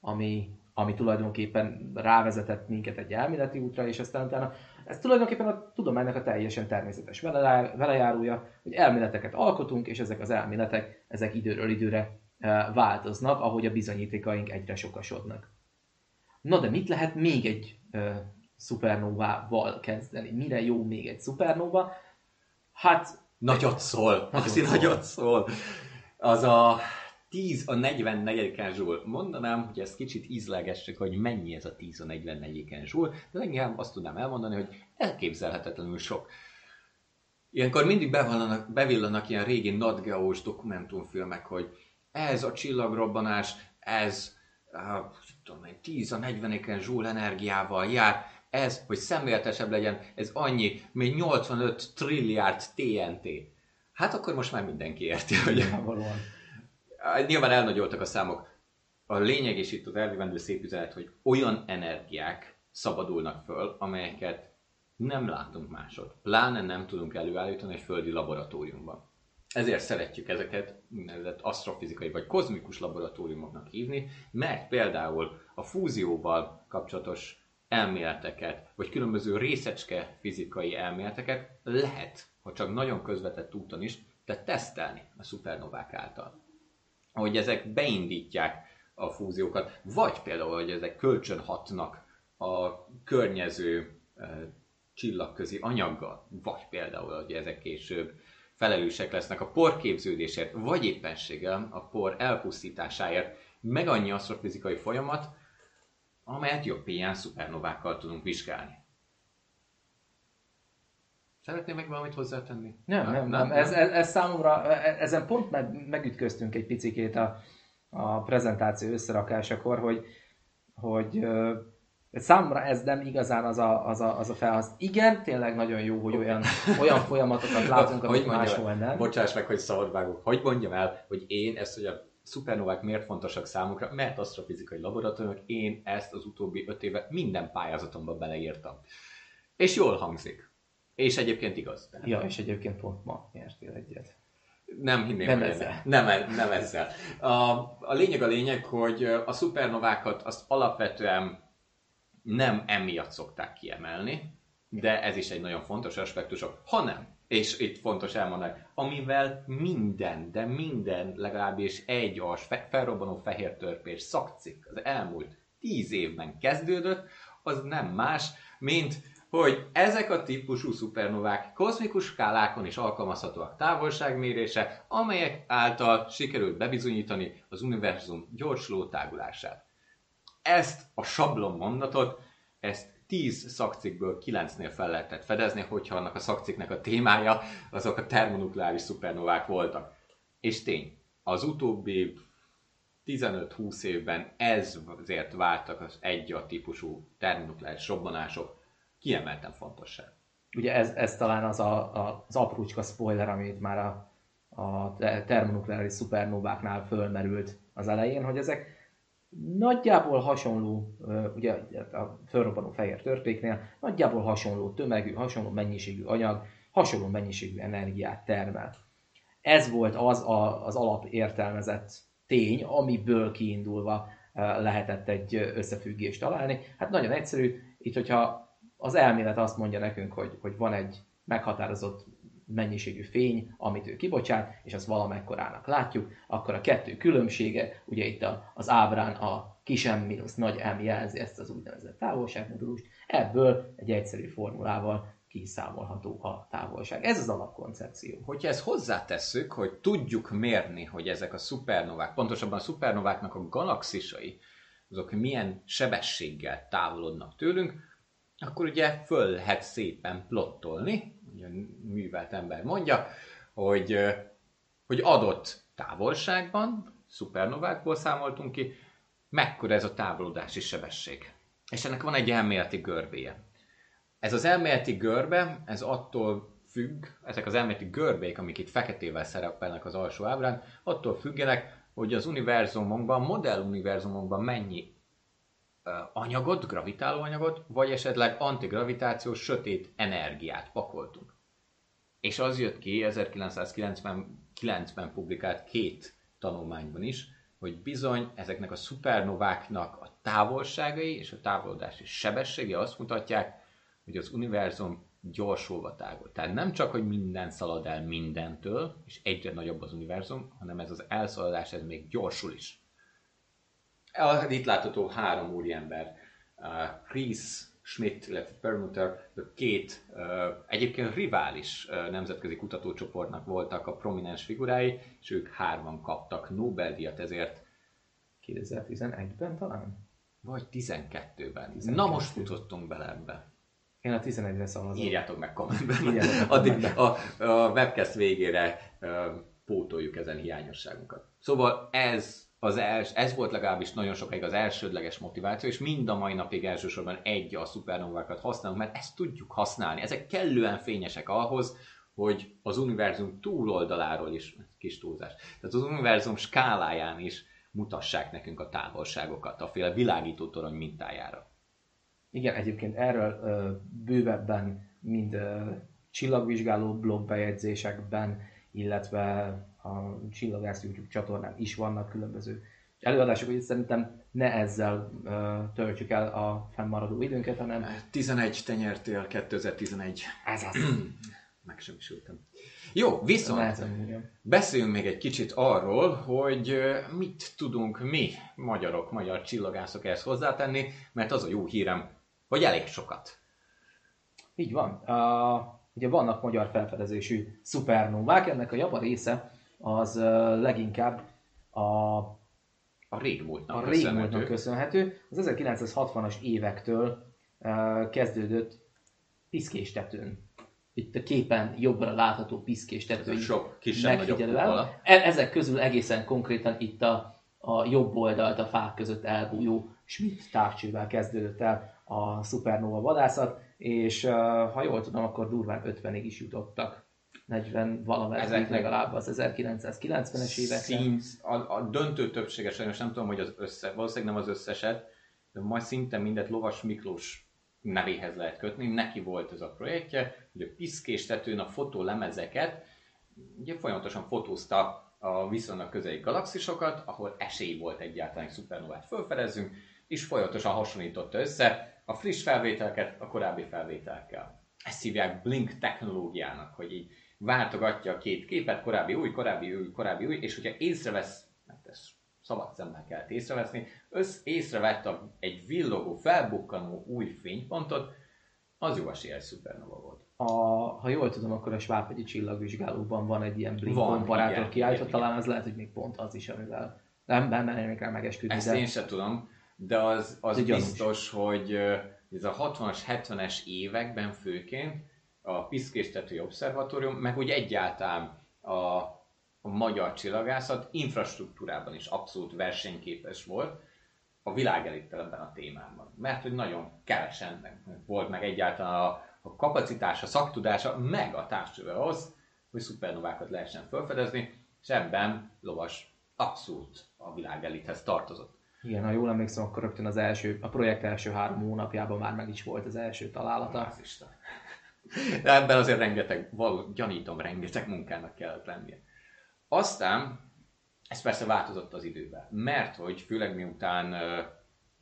ami, ami tulajdonképpen rávezetett minket egy elméleti útra, és aztán utána Ez tulajdonképpen a tudománynak a teljesen természetes vele- velejárója, hogy elméleteket alkotunk, és ezek az elméletek, ezek időről időre eh, változnak, ahogy a bizonyítékaink egyre sokasodnak. Na de mit lehet még egy uh, szupernovával kezdeni? Mire jó még egy szupernova? Hát...
Nagyot szól.
Nagyot
Maxi
szól.
nagyot szól. Az a 10 a 44 zsúl. Mondanám, hogy ezt kicsit ízlegessük, hogy mennyi ez a 10 a 44 zsúl, de leginkább azt tudnám elmondani, hogy elképzelhetetlenül sok. Ilyenkor mindig bevillanak, bevillanak ilyen régi nadgeós dokumentumfilmek, hogy ez a csillagrobbanás, ez uh, tudom én, 10 a 40 zsúl energiával jár, ez, hogy szemléletesebb legyen, ez annyi, még 85 trilliárd TNT. Hát akkor most már mindenki érti, hogy
Nyilvánvalóan.
Nyilván elnagyoltak a számok. A lényeg és itt az elvívendő szép üzenet, hogy olyan energiák szabadulnak föl, amelyeket nem látunk másod. Pláne nem tudunk előállítani egy földi laboratóriumban. Ezért szeretjük ezeket úgynevezett asztrofizikai vagy kozmikus laboratóriumoknak hívni, mert például a fúzióval kapcsolatos elméleteket, vagy különböző részecske fizikai elméleteket lehet, ha csak nagyon közvetett úton is, de tesztelni a szupernovák által. Hogy ezek beindítják a fúziókat, vagy például, hogy ezek kölcsön hatnak a környező e, csillagközi anyaggal, vagy például, hogy ezek később felelősek lesznek a por képződésért, vagy éppenséggel a por elpusztításáért, meg annyi asztrofizikai folyamat, amelyet jobb ilyen szupernovákkal tudunk vizsgálni. Szeretnél meg valamit hozzátenni?
Nem, nem, nem. Ez, ez, ez számomra, e- ezen pont meg, megütköztünk egy picikét a, a prezentáció összerakásakor, hogy, hogy számomra ez nem igazán az a, az a, az a felhasználás. Igen, tényleg nagyon jó, hogy olyan, olyan folyamatokat látunk,
Hogy
amit máshol nem.
Bocsáss meg, hogy szabad vágok. Hogy mondjam el, hogy én ezt, hogy a szupernovák miért fontosak számukra, mert asztrofizikai laboratóriumok, én ezt az utóbbi öt évet minden pályázatomban beleírtam. És jól hangzik. És egyébként igaz. Tehát
Ja, és egyébként pont ma nyertél egyet.
Nem hinném,
Nem
hogy
ezzel.
Nem, nem ezzel. A, a lényeg a lényeg, hogy a szupernovákat azt alapvetően nem emiatt szokták kiemelni, de ez is egy nagyon fontos aspektusok, hanem, és itt fontos elmondani, amivel minden, de minden legalábbis egy as fe- felrobbanó fehér törpés szakcikk az elmúlt tíz évben kezdődött, az nem más, mint hogy ezek a típusú szupernovák kozmikus skálákon is alkalmazhatóak távolságmérése, amelyek által sikerült bebizonyítani az univerzum gyorsuló tágulását. Ezt a sablon mondatot, ezt 10 szakcikkből 9-nél fel lehetett fedezni, hogyha annak a szakcikknek a témája azok a termonukleáris szupernovák voltak. És tény, az utóbbi 15-20 évben ez azért váltak az egy a típusú termonukleáris robbanások kiemelten fontosság.
Ugye ez, ez talán az a, a, az aprócska spoiler, amit már a, a te- termonukleáris szupernováknál fölmerült az elején, hogy ezek nagyjából hasonló, ugye a fölrobbanó fehér törpéknél, nagyjából hasonló tömegű, hasonló mennyiségű anyag, hasonló mennyiségű energiát termel. Ez volt az a, az alapértelmezett tény, amiből kiindulva lehetett egy összefüggést találni. Hát nagyon egyszerű, itt hogyha az elmélet azt mondja nekünk, hogy, hogy van egy meghatározott mennyiségű fény, amit ő kibocsát, és azt valamekkorának látjuk, akkor a kettő különbsége, ugye itt a, az ábrán a kis m mínusz nagy m jelzi ezt az úgynevezett távolságmodulust, ebből egy egyszerű formulával kiszámolható a távolság. Ez az alapkoncepció.
Hogyha ezt hozzátesszük, hogy tudjuk mérni, hogy ezek a szupernovák, pontosabban a szupernováknak a galaxisai, azok milyen sebességgel távolodnak tőlünk, akkor ugye föl lehet szépen plottolni, a művelt ember mondja, hogy, hogy adott távolságban, szupernovákból számoltunk ki, mekkora ez a távolodási sebesség. És ennek van egy elméleti görbéje. Ez az elméleti görbe, ez attól függ, ezek az elméleti görbék, amik itt feketével szerepelnek az alsó ábrán, attól függenek, hogy az univerzumunkban, modell univerzumunkban mennyi anyagot, gravitáló anyagot, vagy esetleg antigravitációs sötét energiát pakoltunk. És az jött ki 1999-ben publikált két tanulmányban is, hogy bizony ezeknek a szupernováknak a távolságai és a távolodási sebessége azt mutatják, hogy az univerzum gyorsulva tágul. Tehát nem csak, hogy minden szalad el mindentől, és egyre nagyobb az univerzum, hanem ez az elszaladás, ez még gyorsul is. Itt látható három úriember, uh, Chris Schmidt, illetve Permuter, két egyébként rivális nemzetközi kutatócsoportnak voltak a prominens figurái, és ők hárman kaptak Nobel-díjat ezért.
2011-ben talán?
Vagy 12-ben. 12. Na most futottunk bele ebbe.
Én a 11-re szavazom.
Írjátok meg kommentben. Addig a, a webcast végére uh, pótoljuk ezen hiányosságunkat. Szóval ez az els, ez volt legalábbis nagyon sokáig az elsődleges motiváció, és mind a mai napig elsősorban egy a szupernovákat használunk, mert ezt tudjuk használni. Ezek kellően fényesek ahhoz, hogy az univerzum túloldaláról is, kis túlzás, tehát az univerzum skáláján is mutassák nekünk a távolságokat, a féle világító torony mintájára.
Igen, egyébként erről ö, bővebben, mind ö, csillagvizsgáló blogbejegyzésekben, illetve a Csillagász YouTube csatornán is vannak különböző előadások, hogy szerintem ne ezzel ö, töltjük el a fennmaradó időnket, hanem...
11 tenyertél, 2011.
Ez az.
Meg sem is ültem. Jó, viszont Lehetem, beszéljünk még egy kicsit arról, hogy mit tudunk mi, magyarok, magyar csillagászok ezt hozzátenni, mert az a jó hírem, hogy elég sokat.
Így van. Uh, ugye vannak magyar felfedezésű szupernovák, ennek a java része az leginkább a
a régmúltnak,
a régmúltnak köszönhető. Az 1960-as évektől kezdődött piszkéstetőn itt a képen jobbra látható piszkés tetői
Sok kisebb
e- Ezek közül egészen konkrétan itt a, a jobb oldalt a fák között elbújó Schmidt távcsővel kezdődött el a supernova vadászat, és ha jól tudom, akkor durván 50-ig is jutottak. 40 valamelyik legalább az 1990-es években.
Szín, a, a döntő többsége sajnos nem tudom, hogy az össze, valószínűleg nem az összeset, de majd szinte mindet Lovas Miklós nevéhez lehet kötni. Neki volt ez a projektje, hogy a piszkés tetőn a fotólemezeket, ugye folyamatosan fotózta a viszonylag közeli galaxisokat, ahol esély volt egyáltalán egy szupernovát felfedezzünk, és folyamatosan hasonlította össze a friss felvételeket a korábbi felvételekkel. Ezt hívják blink technológiának, hogy így váltogatja a két képet, korábbi új, korábbi új, korábbi új, és hogyha észrevesz, mert ez szabad szemmel kell észreveszni, össz észrevett a, egy villogó, felbukkanó új fénypontot, az jó esélye szupernova volt.
A, ha jól tudom, akkor a Svábhegyi csillagvizsgálóban van egy ilyen blink komparátor kiállítva, talán az lehet, hogy még pont az is, amivel nem még rá megesküdni.
Ezt de... én sem tudom, de az, az biztos, hogy ez a 60-as, 70-es években főként a Piszkéstetői Obszervatórium, meg úgy egyáltalán a a magyar csillagászat infrastruktúrában is abszolút versenyképes volt a világelittel ebben a témában. Mert hogy nagyon kevesen volt meg egyáltalán a, a kapacitása, szaktudása, meg a távcsővel ahhoz, hogy szupernovákat lehessen felfedezni, és ebben Lovas abszolút a világelithez tartozott.
Igen, ha jól emlékszem, akkor rögtön az első, a projekt első három hónapjában már meg is volt az első találata. Az
Isten. De ebben azért rengeteg, való, gyanítom, rengeteg munkának kellett lennie. Aztán ez persze változott az időben, mert hogy főleg miután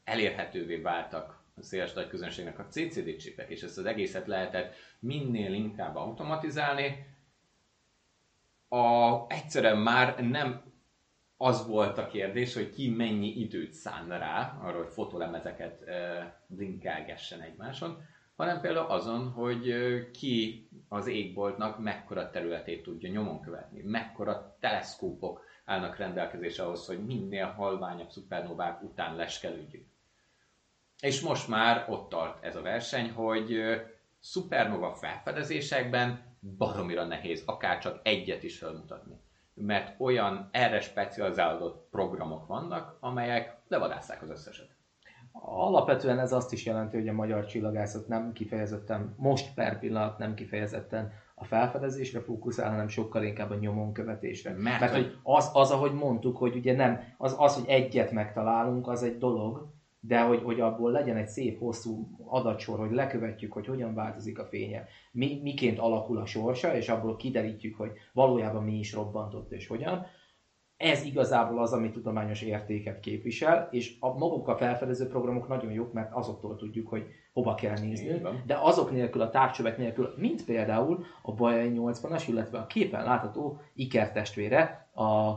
elérhetővé váltak a széles nagy közönségnek a CCD csipek, és ezt az egészet lehetett minél inkább automatizálni, a, egyszerűen már nem az volt a kérdés, hogy ki mennyi időt szán rá, arra, hogy fotolemezeket e, blinkelgessen egymáson, hanem például azon, hogy ki az égboltnak mekkora területét tudja nyomon követni, mekkora teleszkópok állnak rendelkezésre ahhoz, hogy minél halványabb szupernovák után leskelődjünk. És most már ott tart ez a verseny, hogy szupernova felfedezésekben baromira nehéz akár csak egyet is felmutatni. Mert olyan erre specializálódott programok vannak, amelyek levadásszák az összeset.
Alapvetően ez azt is jelenti, hogy a magyar csillagászat nem kifejezetten, most per pillanat nem kifejezetten a felfedezésre fókuszál, hanem sokkal inkább a nyomon követésre. Mert, Mert hogy az, az, ahogy mondtuk, hogy ugye nem, az, az, hogy egyet megtalálunk, az egy dolog, de hogy, hogy abból legyen egy szép, hosszú adatsor, hogy lekövetjük, hogy hogyan változik a fénye, mi, miként alakul a sorsa, és abból kiderítjük, hogy valójában mi is robbantott és hogyan, ez igazából az, ami tudományos értéket képvisel, és a maguk a felfedező programok nagyon jók, mert azoktól tudjuk, hogy hova kell nézni, de azok nélkül, a távcsövek nélkül, mint például a Bajai 80-as, illetve a képen látható Iker testvére, a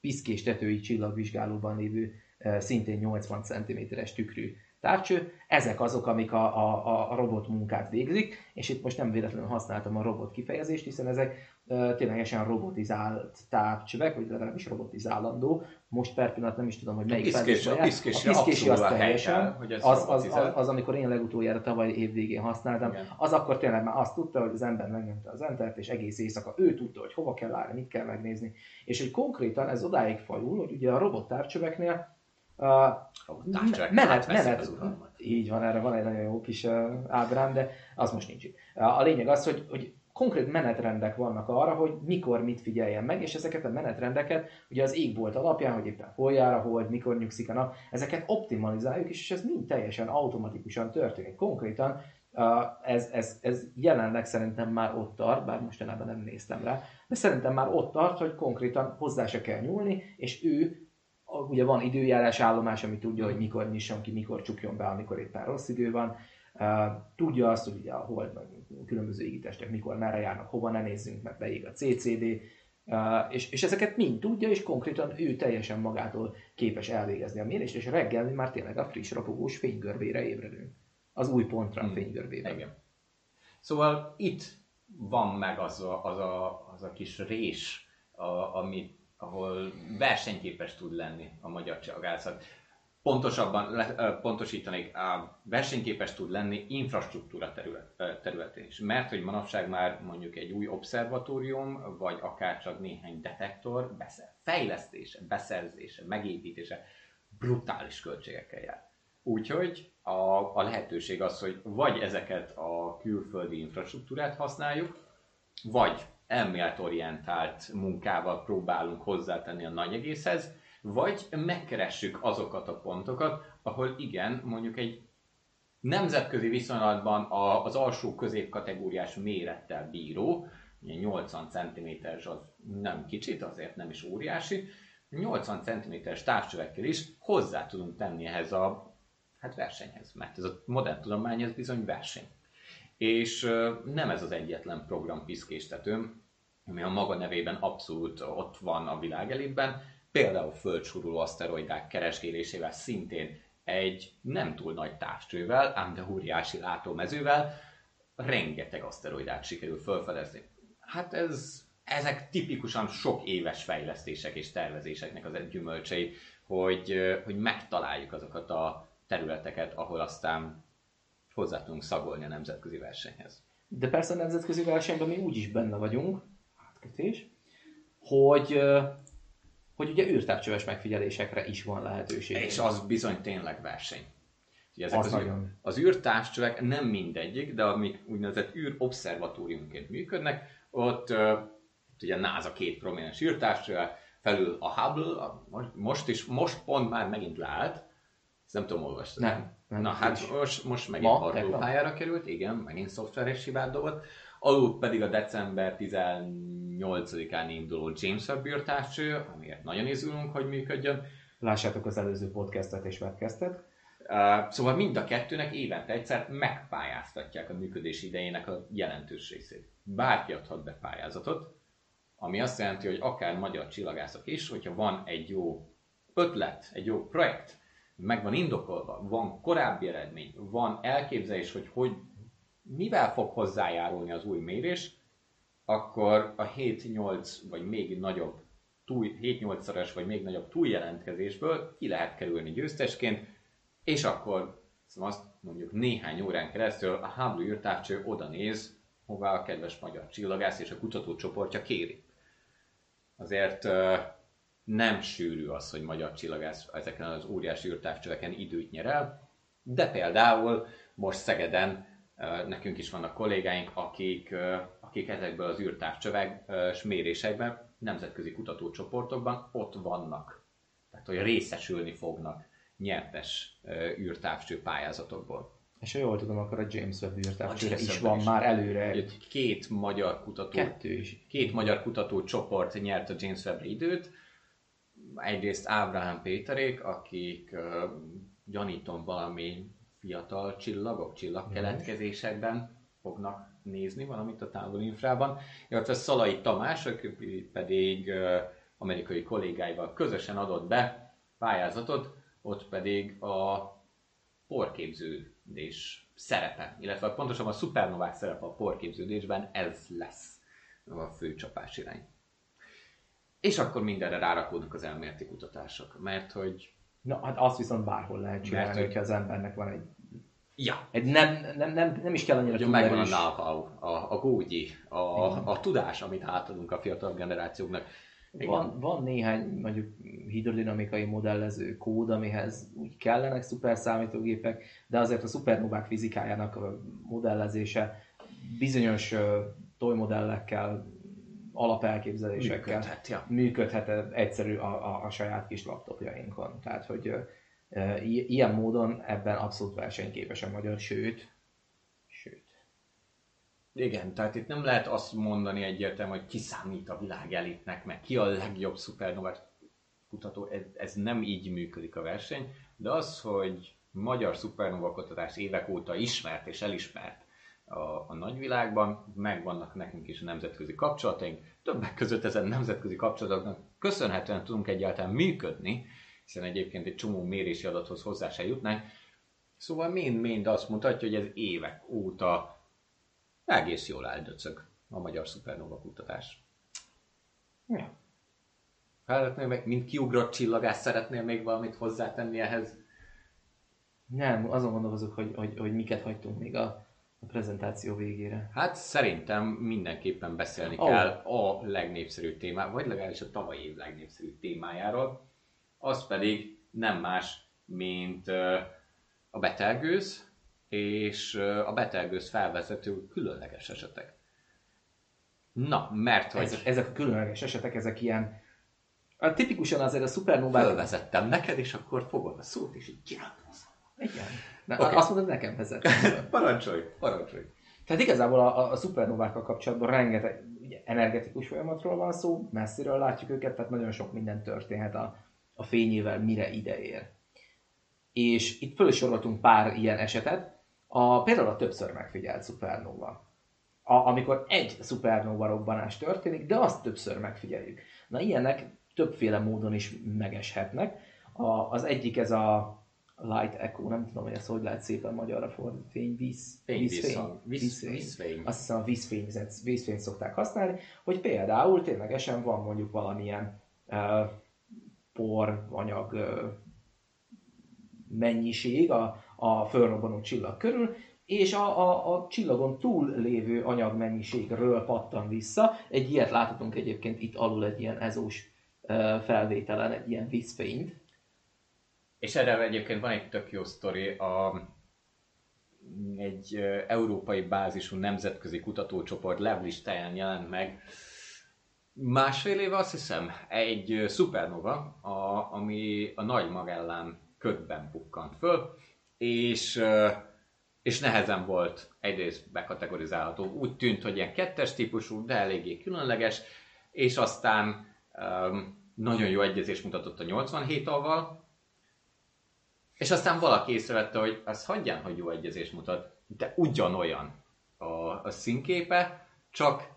piszkés tetői csillagvizsgálóban lévő eh, szintén 80 cm-es tükrű távcső, ezek azok, amik a, a, a robot munkát végzik, és itt most nem véletlenül használtam a robot kifejezést, hiszen ezek ténylegesen robotizált távcsövek, vagy legalábbis robotizálandó. Most per pillanat nem is tudom, hogy melyik
piszkés, a piszkési, a
piszkési az teljesen, hogy az, az, az, az, az, amikor én legutoljára tavaly év végén használtam, Igen. az akkor tényleg már azt tudta, hogy az ember megnyomta az entert, és egész éjszaka ő tudta, hogy hova kell állni, mit kell megnézni. És hogy konkrétan ez odáig fajul, hogy ugye a robot távcsöveknél
Uh, menet, menet,
így van, erre van egy nagyon jó kis uh, ábrám, de az most nincs. A lényeg az, hogy, hogy konkrét menetrendek vannak arra, hogy mikor mit figyeljen meg, és ezeket a menetrendeket ugye az égbolt alapján, hogy éppen hol jár a hold, mikor nyugszik a nap, ezeket optimalizáljuk, és ez mind teljesen automatikusan történik. Konkrétan ez, ez, ez jelenleg szerintem már ott tart, bár mostanában nem néztem rá, de szerintem már ott tart, hogy konkrétan hozzá se kell nyúlni, és ő ugye van időjárás állomás, ami tudja, hogy mikor nyisson ki, mikor csukjon be, amikor éppen rossz idő van. Tudja azt, hogy ugye a hold, különböző égitestek mikor, merre járnak, hova ne nézzünk, mert beég a CCD, és, és ezeket mind tudja, és konkrétan ő teljesen magától képes elvégezni a mérést, és reggel mi már tényleg a friss rapogós fénygörbére ébredünk. Az új pontra hmm. fénygörbében. Igen.
Szóval itt van meg az a, az a, az a kis rés, a, amit ahol versenyképes tud lenni a magyar csillagászat. Pontosabban pontosítanék, a versenyképes tud lenni infrastruktúra terület, területén is. Mert hogy manapság már mondjuk egy új obszervatórium, vagy akár csak néhány detektor beszer, fejlesztése, beszerzése, megépítése brutális költségekkel jár. Úgyhogy a, a lehetőség az, hogy vagy ezeket a külföldi infrastruktúrát használjuk, vagy elméletorientált munkával próbálunk hozzátenni a nagy egészhez, vagy megkeressük azokat a pontokat, ahol igen, mondjuk egy nemzetközi viszonylatban az alsó középkategóriás mérettel bíró, 80 cm az nem kicsit, azért nem is óriási, 80 cm-es távcsövekkel is hozzá tudunk tenni ehhez a hát versenyhez, mert ez a modern tudomány ez bizony verseny. És nem ez az egyetlen program piszkéstetőm, ami a maga nevében abszolút ott van a világ elében, például földsuruló aszteroidák keresgélésével szintén egy nem túl nagy távcsővel, ám de óriási látómezővel rengeteg aszteroidát sikerül felfedezni. Hát ez, ezek tipikusan sok éves fejlesztések és tervezéseknek az gyümölcsei, hogy, hogy megtaláljuk azokat a területeket, ahol aztán hozzá tudunk szagolni a nemzetközi versenyhez.
De persze a nemzetközi versenyben mi úgyis benne vagyunk, átkötés, hogy, hogy ugye űrtávcsöves megfigyelésekre is van lehetőség.
És az bizony tényleg verseny. Ugye ezek az, az, űr, az űrtávcsövek nem mindegyik, de amik úgynevezett űrobszervatóriumként működnek, ott, ott ugye a NASA két prominens űrtávcsöve, felül a Hubble, a, most is, most pont már megint leállt, ezt nem tudom, olvastad.
Nem. nem
Na hát most, most megint hardware került, igen, megint szoftveres hibát dobott. Alul pedig a december 18-án induló James Webb űrtávcső, amiért nagyon izgulunk, hogy működjön.
Lássátok az előző podcastet és webcastet.
Uh, szóval mind a kettőnek évente egyszer megpályáztatják a működés idejének a jelentős részét. Bárki adhat be pályázatot, ami azt jelenti, hogy akár magyar csillagászok is, hogyha van egy jó ötlet, egy jó projekt, meg van indokolva, van korábbi eredmény, van elképzelés, hogy hogy mivel fog hozzájárulni az új mérés, akkor a 7-8 vagy még nagyobb 7-8-szoros vagy még nagyobb túljelentkezésből ki lehet kerülni győztesként, és akkor szóval azt mondjuk néhány órán keresztül a Hubble űrtávcső oda néz, hová a kedves magyar csillagász és a kutatócsoportja kéri. Azért nem sűrű az, hogy magyar csillagász ezeken az óriási űrtávcsöveken időt nyer el, de például most Szegeden nekünk is vannak kollégáink, akik, akik ezekből az űrtávcsövek mérésekben, nemzetközi kutatócsoportokban ott vannak. Tehát, hogy részesülni fognak nyertes űrtávcső pályázatokból.
És ha jól tudom, akkor a James Webb űrtávcsőre is van is. már előre.
Két magyar kutató,
Kettő is.
Két magyar kutató csoport nyert a James Webb időt, egyrészt Ábrahám Péterék, akik uh, gyanítom valami fiatal csillagok, csillagkeletkezésekben fognak nézni valamit a távolinfrában, illetve Szalai Tamás, aki pedig amerikai kollégáival közösen adott be pályázatot, ott pedig a porképződés szerepe, illetve pontosabban a szupernovák szerepe a porképződésben, ez lesz a fő csapás irány. És akkor mindenre rárakódnak az elméleti kutatások, mert hogy...
Na, hát azt viszont bárhol lehet csinálni,
Mert, hogy-
hogyha az embernek van egy...
Ja,
egy nem, nem, nem, nem is kell annyira
Ugye megvan a know-how, a, a gógyi, a, a tudás, amit átadunk a fiatal generációknak. Igen.
Van, van néhány mondjuk hidrodinamikai modellező kód, amihez úgy kellenek szuper számítógépek, de azért a szupernovák fizikájának a modellezése bizonyos ö, toymodellekkel, alapelképzelésekkel
Működhet, ja.
működhet egyszerű a, a, a saját kis laptopjainkon. Tehát, hogy ilyen módon ebben abszolút versenyképes a magyar, sőt, sőt.
Igen, tehát itt nem lehet azt mondani egyértelműen, hogy ki számít a világ elitnek, meg ki a legjobb szupernova kutató, ez, ez nem így működik a verseny, de az, hogy magyar szupernova kutatás évek óta ismert és elismert a, a nagyvilágban, megvannak nekünk is a nemzetközi kapcsolataink, többek között ezen nemzetközi kapcsolatoknak köszönhetően tudunk egyáltalán működni, hiszen egyébként egy csomó mérési adathoz hozzá se jutnánk, Szóval mind-mind azt mutatja, hogy ez évek óta egész jól eldöcög a magyar szupernova kutatás.
Ja.
Szeretnél meg, mint kiugrott csillagász, szeretnél még valamit hozzátenni ehhez?
Nem, azon gondolkozok, hogy, hogy, hogy miket hagytunk még a, a prezentáció végére.
Hát szerintem mindenképpen beszélni oh. kell a legnépszerűbb témá, vagy legalábbis a tavalyi év legnépszerűbb témájáról. Az pedig nem más, mint a betelgőz, és a betelgőz felvezető különleges esetek. Na, mert hogy...
Ezek, ezek a különleges esetek, ezek ilyen... A tipikusan azért a szupernovák...
Fölvezettem neked, és akkor fogod a szót, és így szót.
Igen. Na, okay. Azt mondod, nekem vezet. *laughs*
Parancsolj, parancsolj.
Tehát igazából a, a, a szupernovákkal kapcsolatban rengeteg ugye, energetikus folyamatról van szó, messziről látjuk őket, tehát nagyon sok minden történhet a, a fényével, mire ide ér. És itt föl soroltunk pár ilyen esetet. A, például a többször megfigyelt szupernova. A, amikor egy szupernova robbanás történik, de azt többször megfigyeljük. Na ilyenek többféle módon is megeshetnek. A, az egyik ez a light echo, nem tudom, hogy ezt hogy lehet szépen magyarra fordítani, fény, víz,
Fényvisszhang. Víz-
vízfény.
vízfény.
Azt hiszem a vízfényt, vízfényt szokták használni, hogy például ténylegesen van mondjuk valamilyen uh, por, anyag mennyiség a, a fölrobbanó csillag körül, és a, a, a csillagon túl lévő anyagmennyiségről pattan vissza. Egy ilyet láthatunk egyébként itt alul egy ilyen ezós felvételen, egy ilyen vízfényt.
És erre egyébként van egy tök jó sztori, a, egy európai bázisú nemzetközi kutatócsoport levlistáján jelent meg másfél éve azt hiszem, egy szupernova, a, ami a Nagy Magellán ködben pukkant föl, és, és nehezen volt egyrészt bekategorizálható. Úgy tűnt, hogy ilyen kettes típusú, de eléggé különleges, és aztán um, nagyon jó egyezés mutatott a 87 avval, és aztán valaki észrevette, hogy azt hagyján, hogy jó egyezés mutat, de ugyanolyan a, a színképe, csak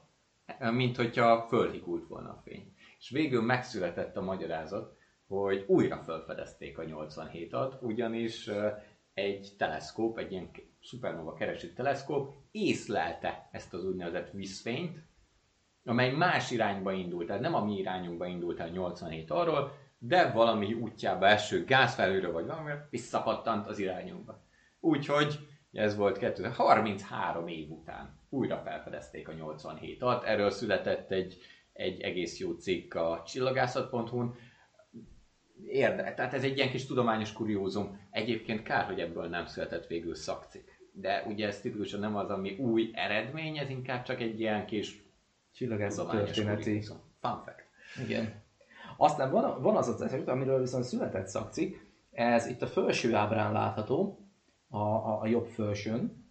mint hogyha fölhikult volna a fény. És végül megszületett a magyarázat, hogy újra felfedezték a 87-at, ugyanis eh, egy teleszkóp, egy ilyen szupernova kereső teleszkóp észlelte ezt az úgynevezett vízfényt, amely más irányba indult, tehát nem a mi irányunkba indult el 87 arról, de valami útjába eső gázfelhőről vagy valami visszapattant az irányunkba. Úgyhogy ez volt 2033 év után. Újra felfedezték a 87-at, erről született egy, egy egész jó cikk a csillagászat.hu-n. Érde, tehát ez egy ilyen kis tudományos kuriózum. Egyébként kár, hogy ebből nem született végül szakcikk. De ugye ez tipikusan nem az, ami új eredmény, ez inkább csak egy ilyen kis
Csillagászat történeti.
kuriózum. Fun fact.
Igen. Aztán van, van az az eset, amiről viszont született szakcikk, ez itt a felső ábrán látható, a, a, a jobb felsőn,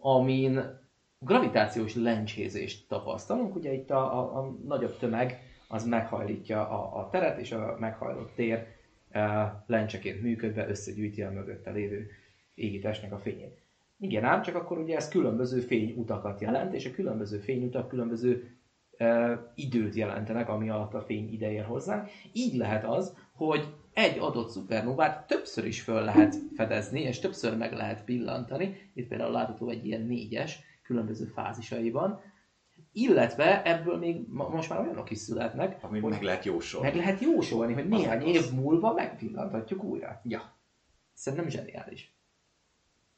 amin gravitációs lencsézést tapasztalunk. Ugye itt a, a, a nagyobb tömeg az meghajlítja a, a teret, és a meghajlott tér uh, lencseként működve összegyűjti a mögötte lévő égitestnek a fényét. Igen ám, csak akkor ugye ez különböző fényutakat jelent, és a különböző fényutak különböző uh, időt jelentenek, ami alatt a fény ide ér hozzá. Így lehet az, hogy egy adott szupernovát többször is föl lehet fedezni, és többször meg lehet pillantani. Itt például látható egy ilyen négyes, különböző fázisaiban. Illetve ebből még most már olyanok is születnek,
Amit meg lehet jósolni.
meg lehet jósolni, hogy néhány év múlva megpillanthatjuk újra.
Ja.
Szerintem zseniális.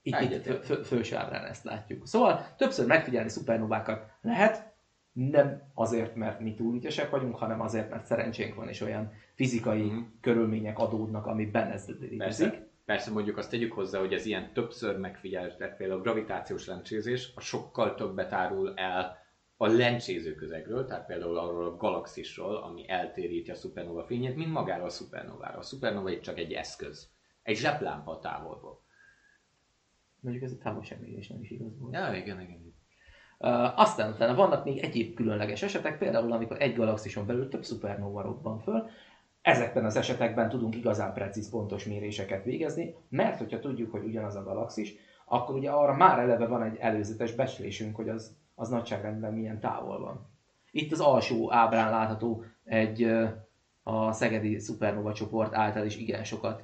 Itt, itt fő, fő, felső ábrán ezt látjuk. Szóval többször megfigyelni szupernovákat lehet, nem azért, mert mi túl ügyesek vagyunk, hanem azért, mert szerencsénk van, és olyan fizikai
Mhm.
körülmények adódnak, amiben ez létezik.
Persze, persze mondjuk azt tegyük hozzá, hogy ez ilyen többször megfigyelt, tehát például a gravitációs lencsézés, a sokkal többet árul el a lencséző közegről, tehát például arról a galaxisról, ami eltéríti a szupernova fényét, mint magáról a szupernovára. A szupernova itt csak egy eszköz. Egy zseblámpa távolból.
Mondjuk ez a távolságmérés nem is igaz volt.
Ja, igen, igen.
Uh, aztán utána vannak még egyéb különleges esetek, például amikor egy galaxison belül több szupernova robban föl. Ezekben az esetekben tudunk igazán precíz, pontos méréseket végezni, mert hogyha tudjuk, hogy ugyanaz a galaxis, akkor ugye arra már eleve van egy előzetes becslésünk, hogy az, az nagyságrendben milyen távol van. Itt az alsó ábrán látható egy a Szegedi Supernova csoport által is igen sokat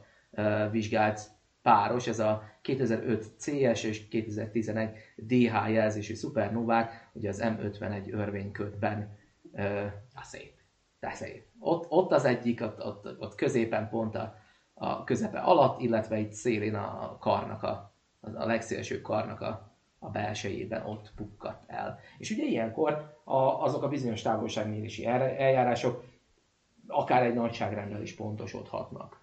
vizsgált páros, ez a 2005 CS és 2011 DH jelzésű szupernovák, ugye az M51 örvényködben ö,
A szép.
de szép. Ott, ott az egyik, ott, ott, ott középen pont a, a közepe alatt, illetve itt szélén a karnak, a, a legszélsőbb karnak a, a belsejében ott pukkadt el. És ugye ilyenkor a, azok a bizonyos távolságmérési el- eljárások akár egy nagyságrendel is pontosodhatnak.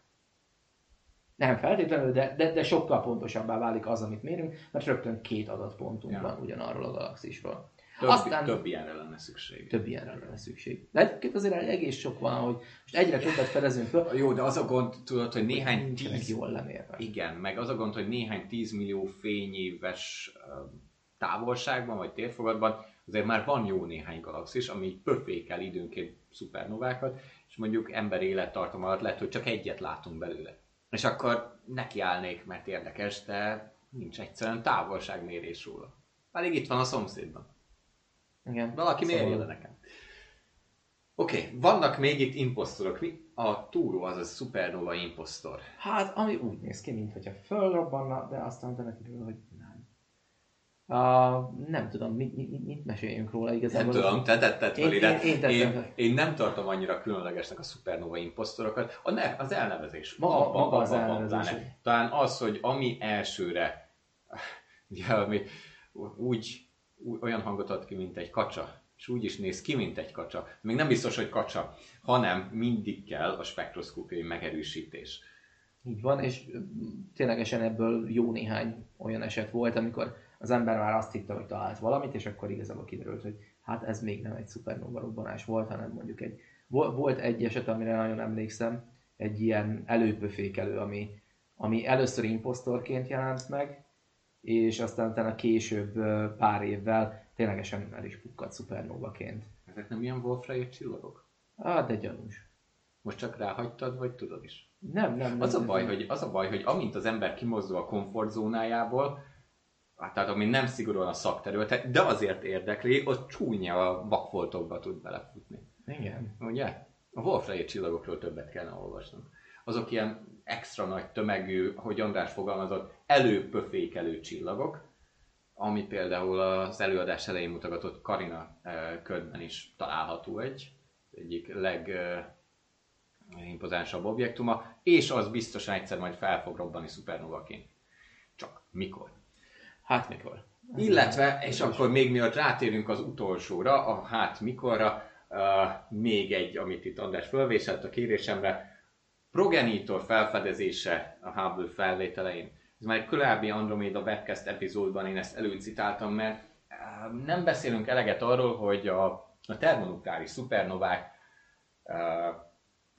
Nem feltétlenül, de, de, de sokkal pontosabbá válik az, amit mérünk, mert rögtön két adatpontunk
Ja.
van ugyanarról a galaxisról.
Több,
Aztán-
több ilyenre lenne szükség.
Több ilyenre lenne szükség. De egyébként azért egész sok van, hogy most egyre többet fedezünk föl,
Jó, de az a gond, tudod, hogy néhány
nincsenek
tíz...
jól lemérve.
Igen, meg az a gond, hogy néhány 10 millió fényéves távolságban, vagy térfogatban azért már van jó néhány galaxis, ami pöfékel időnként szupernovákat, és mondjuk ember élettartam alatt lehet, hogy csak egyet látunk belőle. És akkor nekiállnék, mert érdekes, de nincs egyszerűen távolságmérés róla. Pedig itt van a szomszédban.
Igen.
Valaki
Szóval-
mérje le nekem. Oké, okay, vannak még itt imposztorok. Mi? A túró az a szupernova imposztor.
Hát, ami úgy néz ki, mintha fölrobbanna, de aztán utána kiderül, hogy. Uh, nem tudom, mit, mit, mit, meséljünk róla
Nem
igazából.
tudom, te tetted
Én- én- én
én, én, nem tartom annyira különlegesnek a szupernova imposztorokat. A ne, az elnevezés.
Maga-
Abban-
maga az
abban van
elnevezés.
pláne. Talán az, hogy ami elsőre *laughs* ugye, ami úgy, úgy, olyan hangot ad ki, mint egy kacsa, és úgy is néz ki, mint egy kacsa. Még nem biztos, hogy kacsa, hanem mindig kell a spektroszkópiai megerősítés.
Így van, és ténylegesen ebből jó néhány olyan eset volt, amikor az ember már azt hitte, hogy talált valamit, és akkor igazából kiderült, hogy hát ez még nem egy szupernova robbanás volt, hanem mondjuk egy... Vol- Volt egy eset, amire nagyon emlékszem, egy ilyen előpöfékelő, ami, ami először imposztorként jelent meg, és aztán utána később pár évvel ténylegesen el is pukkadt szupernovaként.
Ezek nem ilyen Wolfrayer csillagok?
Ah, de gyanús.
Most csak ráhagytad, vagy tudod is?
Nem, nem, nem.
Az a
nem,
baj,
nem.
hogy, az a baj, hogy amint az ember kimozdul a komfortzónájából, hát tehát ami nem szigorúan a szakterülete, de azért érdekli, ott csúnya a vakfoltokba tud belefutni.
Igen.
Ugye? A Wolfrayer csillagokról többet kellene olvasnunk. Azok ilyen extra nagy tömegű, hogy András fogalmazott, előpöfékelő csillagok, ami például az előadás elején mutogatott Karina eh, ködben is található egy, egyik leg eh, impozánsabb objektuma, és az biztosan egyszer majd fel fog robbani szupernovaként. Csak mikor?
Hát mikor?
Illetve, és akkor még mielőtt rátérünk az utolsóra, a hát mikorra, uh, még egy, amit itt András fölvéselt a kérésemre, progenitor felfedezése a Hubble felvételein. Ez már egy korábbi Andromeda webcast epizódban én ezt előcitáltam, mert nem beszélünk eleget arról, hogy a, a termonukleáris szupernovák uh,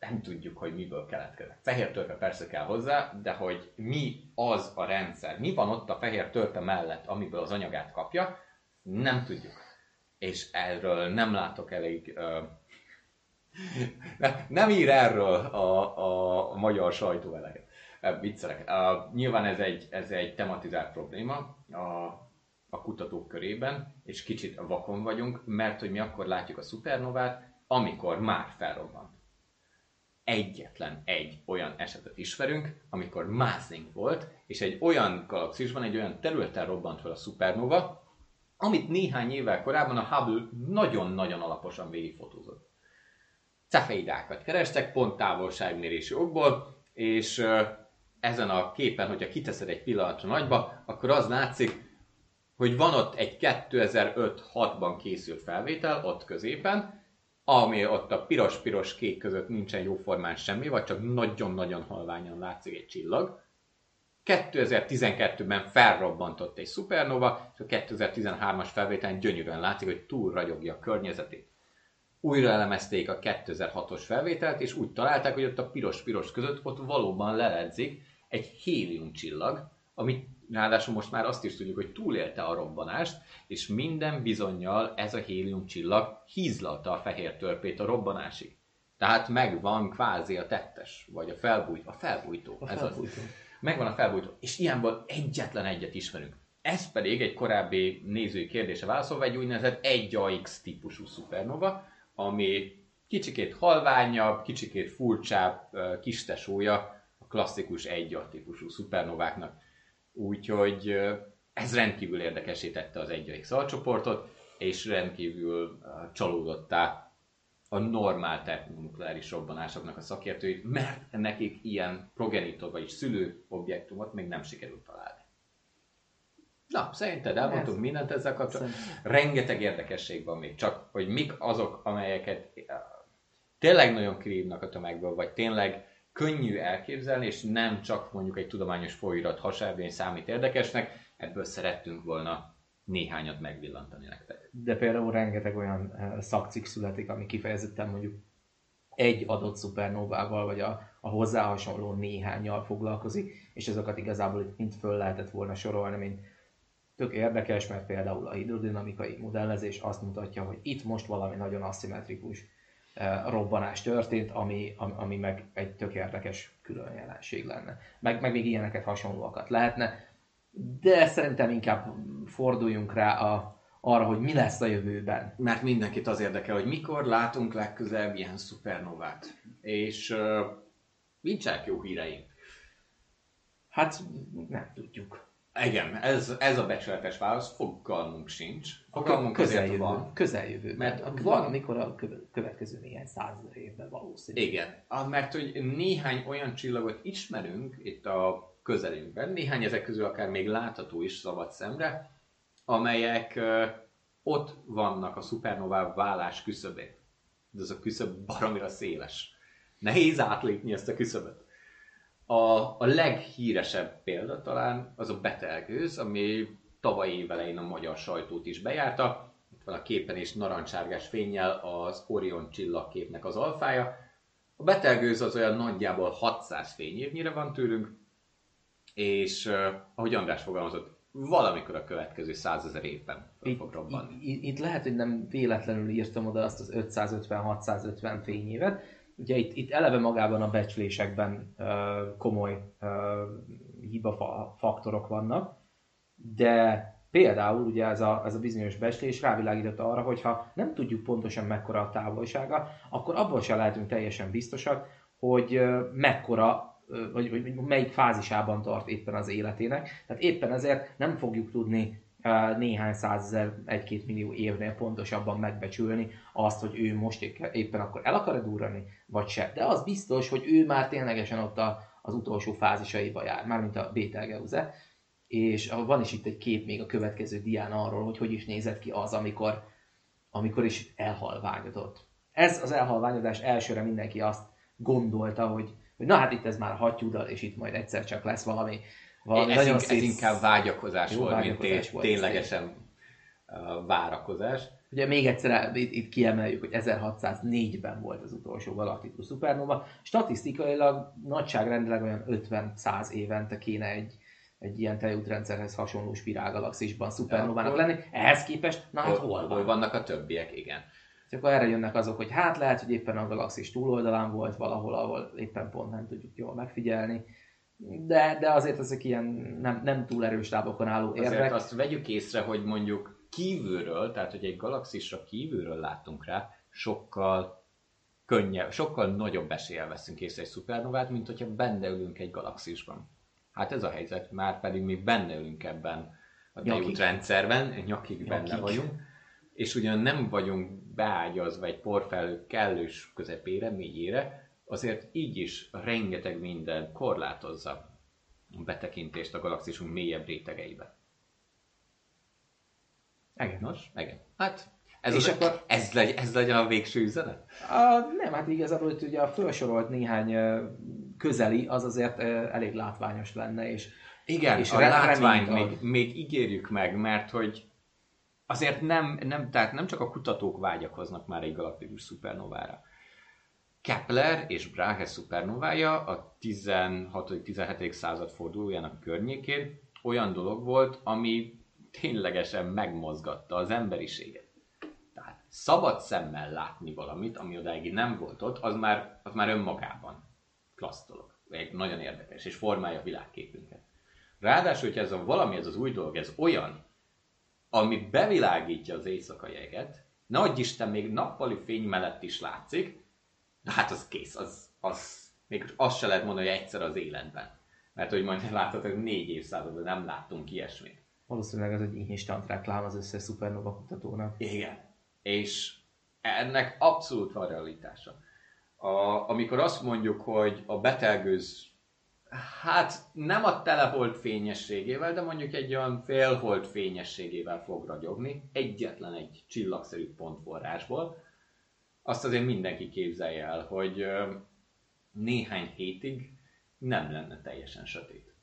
nem tudjuk, hogy miből keletkeznek. Fehér törpe persze kell hozzá, de hogy mi az a rendszer, mi van ott a fehér törpe mellett, amiből az anyagát kapja, nem tudjuk. És erről nem látok elég uh, Ne, nem ír erről a, a magyar sajtó eleget. Viccelek. Uh, nyilván ez egy, ez egy tematizált probléma a, a kutatók körében, és kicsit vakon vagyunk, mert hogy mi akkor látjuk a szupernovát, amikor már felrobbant. Egyetlen egy olyan esetet ismerünk, amikor mázing volt, és egy olyan galaxisban, egy olyan területen robbant fel a szupernova, amit néhány évvel korábban a Hubble nagyon-nagyon alaposan végigfotózott. Cefeidákat kerestek, pont távolságmérési okból, és ezen a képen, hogyha kiteszed egy pillanatra nagyba, akkor az látszik, hogy van ott egy 2005-6-ban készült felvétel, ott középen, ami ott a piros-piros-kék között nincsen jóformán semmi, vagy csak nagyon-nagyon halványan látszik egy csillag. 2012-ben felrobbantott egy szupernova, és a 2013-as felvételen gyönyörűen látszik, hogy túl ragyogja a környezetét. Újra elemezték a 2006-os felvételt, és úgy találták, hogy ott a piros-piros között ott valóban leledzik egy hélium csillag, amit ráadásul most már azt is tudjuk, hogy túlélte a robbanást, és minden bizonyal ez a hélium csillag hízlalta a fehér törpét a robbanásig. Tehát megvan kvázi a tettes, vagy a felbújtó. A felbújtó.
A
ez
felbújtó.
Az. Megvan a felbújtó. És ilyenből egyetlen egyet ismerünk. Ez pedig egy korábbi nézői kérdése válaszolva egy úgynevezett 1AX típusú szupernova, ami kicsikét halványabb, kicsikét furcsább kis tesója a klasszikus 1 típusú szupernováknak. Úgyhogy ez rendkívül érdekesítette az 1 alcsoportot, és rendkívül csalódottá a normál termonukleáris robbanásoknak a szakértőit, mert nekik ilyen progenitor, vagyis szülő objektumot még nem sikerült találni. Na, szerinted elmondtunk Ez... mindent ezzel kapcsolatban? Rengeteg érdekesség van még, csak hogy mik azok, amelyeket tényleg nagyon kirívnak a tömegből, vagy tényleg könnyű elképzelni, és nem csak mondjuk egy tudományos folyóirat hasábjány számít érdekesnek, ebből szerettünk volna néhányat megvillantani nektek.
De például rengeteg olyan eh, szakcikk születik, ami kifejezetten mondjuk egy adott szupernovával, vagy a, a hozzá hasonló néhányal foglalkozik, és azokat igazából itt mind föl lehetett volna sorolni, mint tök érdekes, mert például a hidrodinamikai modellezés azt mutatja, hogy itt most valami nagyon aszimmetrikus robbanás történt, ami, ami meg egy tök érdekes külön jelenség lenne. Meg, meg még ilyeneket hasonlóakat lehetne, de szerintem inkább forduljunk rá a, arra, hogy mi lesz a jövőben.
Mert mindenkit az érdekel, hogy mikor látunk legközelebb ilyen szupernovát. És uh, nincsenek jó híreim.
Hát nem tudjuk.
Igen, ez, ez a becsületes válasz, fogalmunk sincs. Fogalmunk
közeljövő, van. Közeljövő, mert van, van, amikor a következő néhány százezer évben valószínű.
Igen, mert hogy néhány olyan csillagot ismerünk itt a közelünkben, néhány ezek közül akár még látható is szabad szemre, amelyek ott vannak a szupernová válás küszöbén. De ez a küszöb baromira széles. Nehéz átlépni ezt a küszöböt. A, a leghíresebb példa talán az a betelgőz, ami tavaly évelején a magyar sajtót is bejárta. Itt van a képen is narancsárgás fényjel az Orion csillagképnek az alfája. A betelgőz az olyan nagyjából 600 fényévnyire van tőlünk, és uh, ahogy András fogalmazott, valamikor a következő százezer évben itt, fog robbanni.
Itt, itt lehet, hogy nem véletlenül írtam oda azt az 550-650 fényévet, Ugye itt, itt eleve magában a becslésekben komoly hiba faktorok vannak, de például ugye ez a, ez a bizonyos becslés rávilágított arra, hogy ha nem tudjuk pontosan mekkora a távolsága, akkor abban sem lehetünk teljesen biztosak, hogy mekkora vagy, vagy melyik fázisában tart éppen az életének. Tehát éppen ezért nem fogjuk tudni néhány százezer, egy-két millió évnél pontosabban megbecsülni azt, hogy ő most éppen akkor el akar-e durrani, vagy se. De az biztos, hogy ő már ténylegesen ott a, az utolsó fázisaiba jár, mármint a Betelgeuse. És van is itt egy kép még a következő dián arról, hogy hogy is nézett ki az, amikor, amikor is elhalványodott. Ez az elhalványodás elsőre mindenki azt gondolta, hogy, hogy na hát itt ez már hattyúdal, és itt majd egyszer csak lesz valami
valami ez, nagyon szép... ez inkább vágyakozás Jó, volt, vágyakozás mint volt, ténylegesen szép. várakozás.
Ugye még egyszer itt, itt kiemeljük, hogy 1604-ben volt az utolsó galaktikus szupernova. Statisztikailag nagyságrendileg olyan 50-100 évente kéne egy, egy ilyen tejútrendszerhez hasonló spirálgalaxisban szupernovának lenni. Ehhez képest, na hát hol, hol
van? Vannak a többiek, igen.
És akkor erre jönnek azok, hogy hát lehet, hogy éppen a galaxis túloldalán volt valahol, ahol éppen pont nem tudjuk jól megfigyelni. De, de azért ezek ilyen nem, nem túl erős lábokon álló érvek.
Azért azt vegyük észre, hogy mondjuk kívülről, tehát hogy egy galaxisra kívülről látunk rá, sokkal könnyebb, sokkal nagyobb eséllyel veszünk észre egy szupernovát, mint hogyha benne ülünk egy galaxisban. Hát ez a helyzet, már pedig mi benne ülünk ebben a
Nyakig.
rendszerben, nyakig benne
Nyakig.
vagyunk, és ugyan nem vagyunk beágyazva egy porfelhő kellős közepére, mélyére, azért így is rengeteg minden korlátozza a betekintést a galaxisunk mélyebb rétegeibe.
Igen.
Nos, igen. Hát ez,
És
az,
akkor-
ez, legy, ez legyen a végső üzenet?
A, nem, hát igazából hogy ugye a felsorolt néhány közeli, az azért elég látványos lenne, és
Igen,
És
a látványt még,
ad.
még ígérjük meg, mert hogy azért nem, nem, tehát nem csak a kutatók vágyakoznak már egy galaktikus szupernovára. Kepler és Brahe szupernovája a 16.-17. század fordulójának környékén olyan dolog volt, ami ténylegesen megmozgatta az emberiséget. Tehát szabad szemmel látni valamit, ami odáig nem volt ott, az már, az már önmagában klassz dolog. Egy nagyon érdekes, és formálja a világképünket. Ráadásul, hogy ez a valami, ez az új dolog, ez olyan, ami bevilágítja az éjszakai jeget, nagy Isten még nappali fény mellett is látszik, de hát az kész, az, az még azt se lehet mondani, hogy egyszer az életben. Mert hogy majd láthatok, négy évszázadban nem láttunk ilyesmit.
valószínűleg ez egy instant reklám az összes szupernova kutatónak.
Igen. És ennek abszolút van realitása. A, amikor azt mondjuk, hogy a betelgőz hát nem a telehold fényességével, de mondjuk egy olyan félhold fényességével fog ragyogni, egyetlen egy csillagszerű pontforrásból, azt azért mindenki képzelje el, hogy néhány hétig nem lenne teljesen sötét.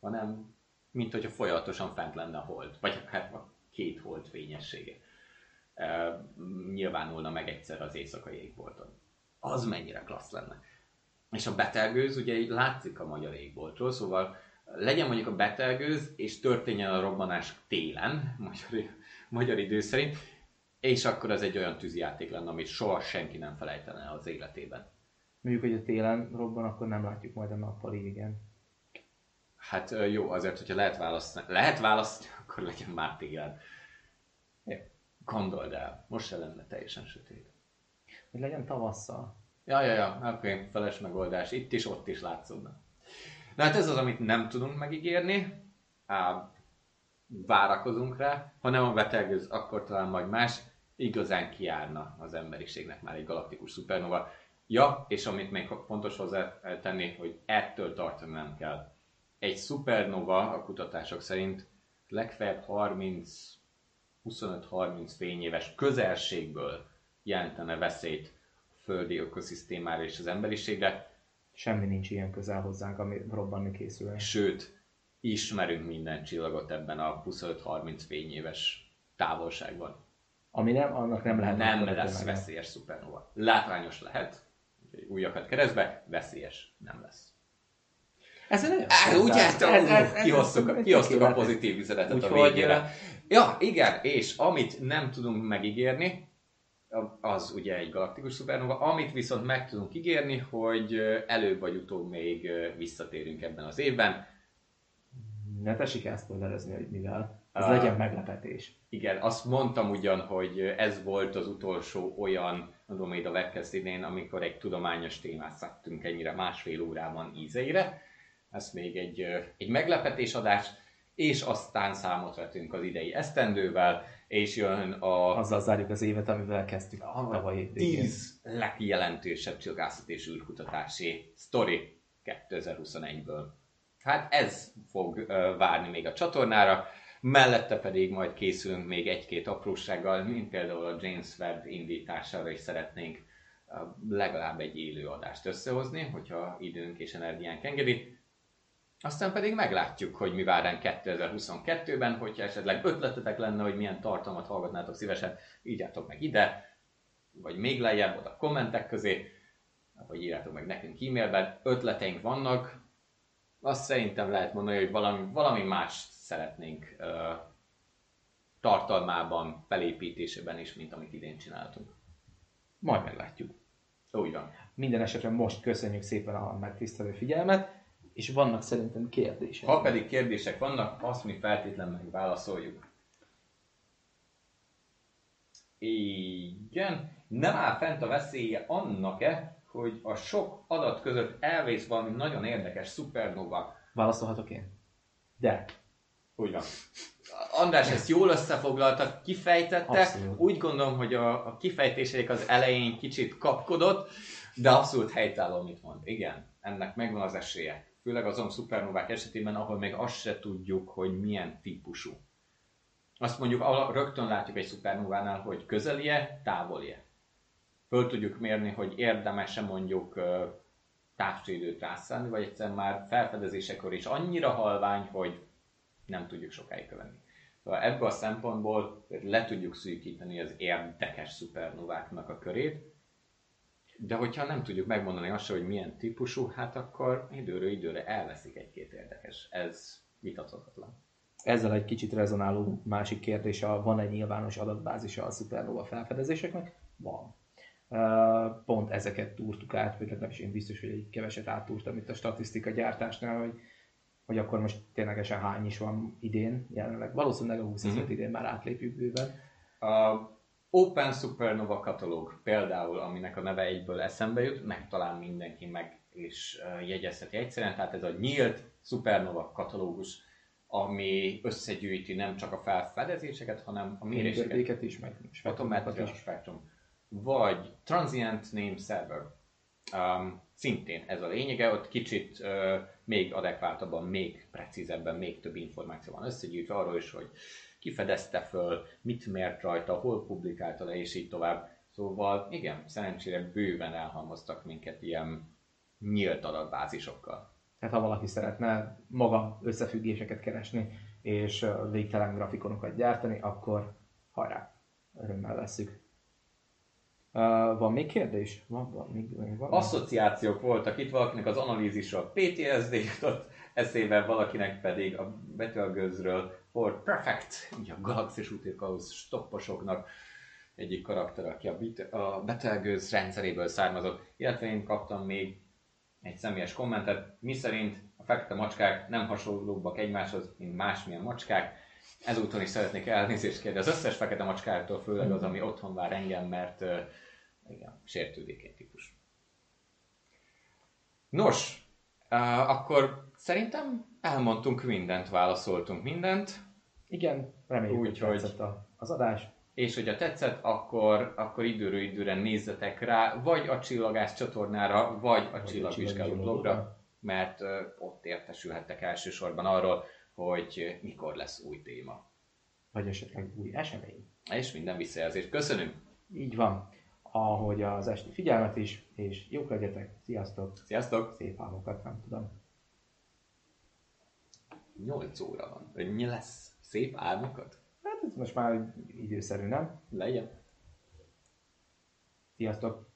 Hanem, mint hogyha folyamatosan fent lenne a hold, vagy hát a két hold fényessége. Ö, Nyilvánulna meg egyszer az éjszakai égbolton. Az mennyire klassz lenne. És a betelgőz ugye így látszik a magyar égboltról, szóval legyen mondjuk a betelgőz, és történjen a robbanás télen, magyar, magyar idő szerint, és akkor az egy olyan tűzijáték lenne, amit soha senki nem felejtene el az életében.
Mondjuk, hogy a télen robban, akkor nem látjuk majd a nappali, igen.
Hát jó, azért, hogyha lehet választani, lehet választani, *laughs* akkor legyen már télen.
Jó.
Gondold el, most se lenne teljesen sötét.
Hogy legyen tavasszal.
Ja, ja, ja, oké, okay, feles megoldás. Itt is, ott is látszódna. Na hát ez az, amit nem tudunk megígérni. Á, várakozunk rá. Ha nem a betelgőz, akkor talán majd más. Igazán kiárna az emberiségnek már egy galaktikus szupernova. Ja, és amit még fontos hozzá tenni, hogy ettől tartani nem kell. Egy szupernova a kutatások szerint legfeljebb 30 25-30 fényéves közelségből jelentene veszélyt a földi ökoszisztémára és az emberiségre,
Semmi nincs ilyen közel hozzánk, ami robbanni készül.
sőt, ismerünk minden csillagot ebben a 25-30 fényéves távolságban.
Ami nem, annak nem lehet.
Nem lesz veszélyes szupernova. Látványos lehet, újakat keresztbe, veszélyes nem lesz.
Ez nagyon
Á,
szép
ugye,
zár-
ez, ez,
ez-
kihoztuk,
ez-
kihoztuk a pozitív üzenetet a végére. Ja, igen, és amit nem tudunk megígérni, az ugye egy galaktikus szupernova, amit viszont meg tudunk ígérni, hogy előbb vagy utóbb még visszatérünk ebben az évben.
Ne tessék el spoilerezni, hogy mivel. Ez
Ah.
legyen meglepetés.
Igen, azt mondtam ugyan, hogy ez volt az utolsó olyan Andromeda webcast idén, amikor egy tudományos témát szedtünk ennyire másfél órában ízeire. Ez még egy, egy meglepetésadás, és aztán számot vetünk az idei esztendővel, és jön a
Azzal zárjuk az évet, amivel kezdtük
a
tavaly végén.
10 legjelentősebb csillagászati és űrkutatási sztori 2021-ből. Hát ez fog ö, várni még a csatornára, mellette pedig majd készülünk még egy-két aprósággal, mint például a James Webb indítására is szeretnénk legalább egy élő adást összehozni, hogyha időnk és energiánk engedi. Aztán pedig meglátjuk, hogy mi vár ránk 2022-ben, hogyha esetleg ötletetek lenne, hogy milyen tartalmat hallgatnátok szívesen, írjátok meg ide, vagy még lejjebb oda kommentek közé, vagy írjátok meg nekünk e-mailben. Ötleteink vannak, azt szerintem lehet mondani, hogy valami, valami más szeretnénk tartalmában, felépítésében is, mint amit idén csináltunk.
Majd meglátjuk.
Úgy van.
Minden esetre most köszönjük szépen a megtisztelő figyelmet, és vannak szerintem kérdések.
Ha pedig kérdések vannak, azt mi feltétlen megválaszoljuk. Igen. Nem áll fent a veszélye annak-e, hogy a sok adat között elvész valami nagyon érdekes szupernova?
Válaszolhatok én? De.
Úgy van. András ezt jól összefoglalta, kifejtette.
Abszolút.
Úgy gondolom, hogy a, a kifejtésének az elején kicsit kapkodott, de abszolút helytálló, amit mond. Igen, ennek megvan az esélye. Főleg azon szupernovák esetében, ahol még azt se tudjuk, hogy milyen típusú. Azt mondjuk, rögtön látjuk egy szupernovánál, hogy közelie, távolje. Föl tudjuk mérni, hogy érdemese mondjuk ö, távcsődőt rászállni, vagy egyszerűen már felfedezésekor is annyira halvány, hogy nem tudjuk sokáig követni. Szóval ebből a szempontból le tudjuk szűkíteni az érdekes szupernováknak a körét, de hogyha nem tudjuk megmondani azt, hogy milyen típusú, hát akkor időről időre elveszik egy-két érdekes. Ez vitathatatlan.
Ezzel egy kicsit rezonáló másik kérdés, van egy nyilvános adatbázisa a szupernova felfedezéseknek? Van. Pont ezeket túrtuk át, vagy legalábbis én biztos, hogy egy keveset áttúrtam itt a statisztika gyártásnál, hogy, hogy akkor most ténylegesen hány is van idén jelenleg. Valószínűleg a 20 ezeret
Mhm.
idén már átlépjük bőven.
A Open Supernova katalóg például, aminek a neve egyből eszembe jut, meg talán mindenki meg is ö, jegyezheti egyszerűen, tehát ez a nyílt Supernova katalógus, ami összegyűjti nem csak a felfedezéseket, hanem a méréseket,
is, meg
Spectrum, vagy Transient Name Server. Um, szintén ez a lényege, ott kicsit uh, még adekváltabban, még precízebben, még több információ van összegyűjtve arról is, hogy ki fedezte föl, mit mért rajta, hol publikálta le, és így tovább. Szóval igen, szerencsére bőven elhalmoztak minket ilyen nyílt adatbázisokkal.
Tehát ha valaki szeretne maga összefüggéseket keresni, és végtelen grafikonokat gyártani, akkor hajrá, örömmel veszük. Uh, van még kérdés? Van, van, még, még van?
Asszociációk voltak itt, valakinek az analízisről PTSD jutott eszébe, valakinek pedig a Betelgőzről for Perfect, ugye a galaxis útirkalóz stopposoknak egyik karakter, aki a, Bit- a Betelgőz rendszeréből származott, illetve én kaptam még egy személyes kommentet, miszerint a fekete macskák nem hasonlóbbak egymáshoz, mint másmilyen macskák. Ezúton is szeretnék elnézést kérni az összes fekete macskától, főleg az, ami otthon vár engem, mert igen, sértődékeny típus. Nos, uh, akkor szerintem elmondtunk mindent, válaszoltunk mindent,
Igen, reméljük,
Úgy, hogy
tetszett a, az adás.
és hogyha tetszett, akkor, akkor időről időre nézzetek rá, vagy a Csillagás csatornára, vagy a Csillagvizsgáló blogra, mert uh, ott értesülhettek elsősorban arról, hogy mikor lesz új téma.
Vagy esetleg új esemény.
És minden visszajelzést köszönünk!
Így van. Ahogy az esti figyelmet is, és jók legyetek. Sziasztok!
Sziasztok!
Szép álmokat, nem tudom.
8 óra van. Ennyi lesz. Szép álmokat?
Hát ez most már időszerű, nem?
Legyen.
Sziasztok!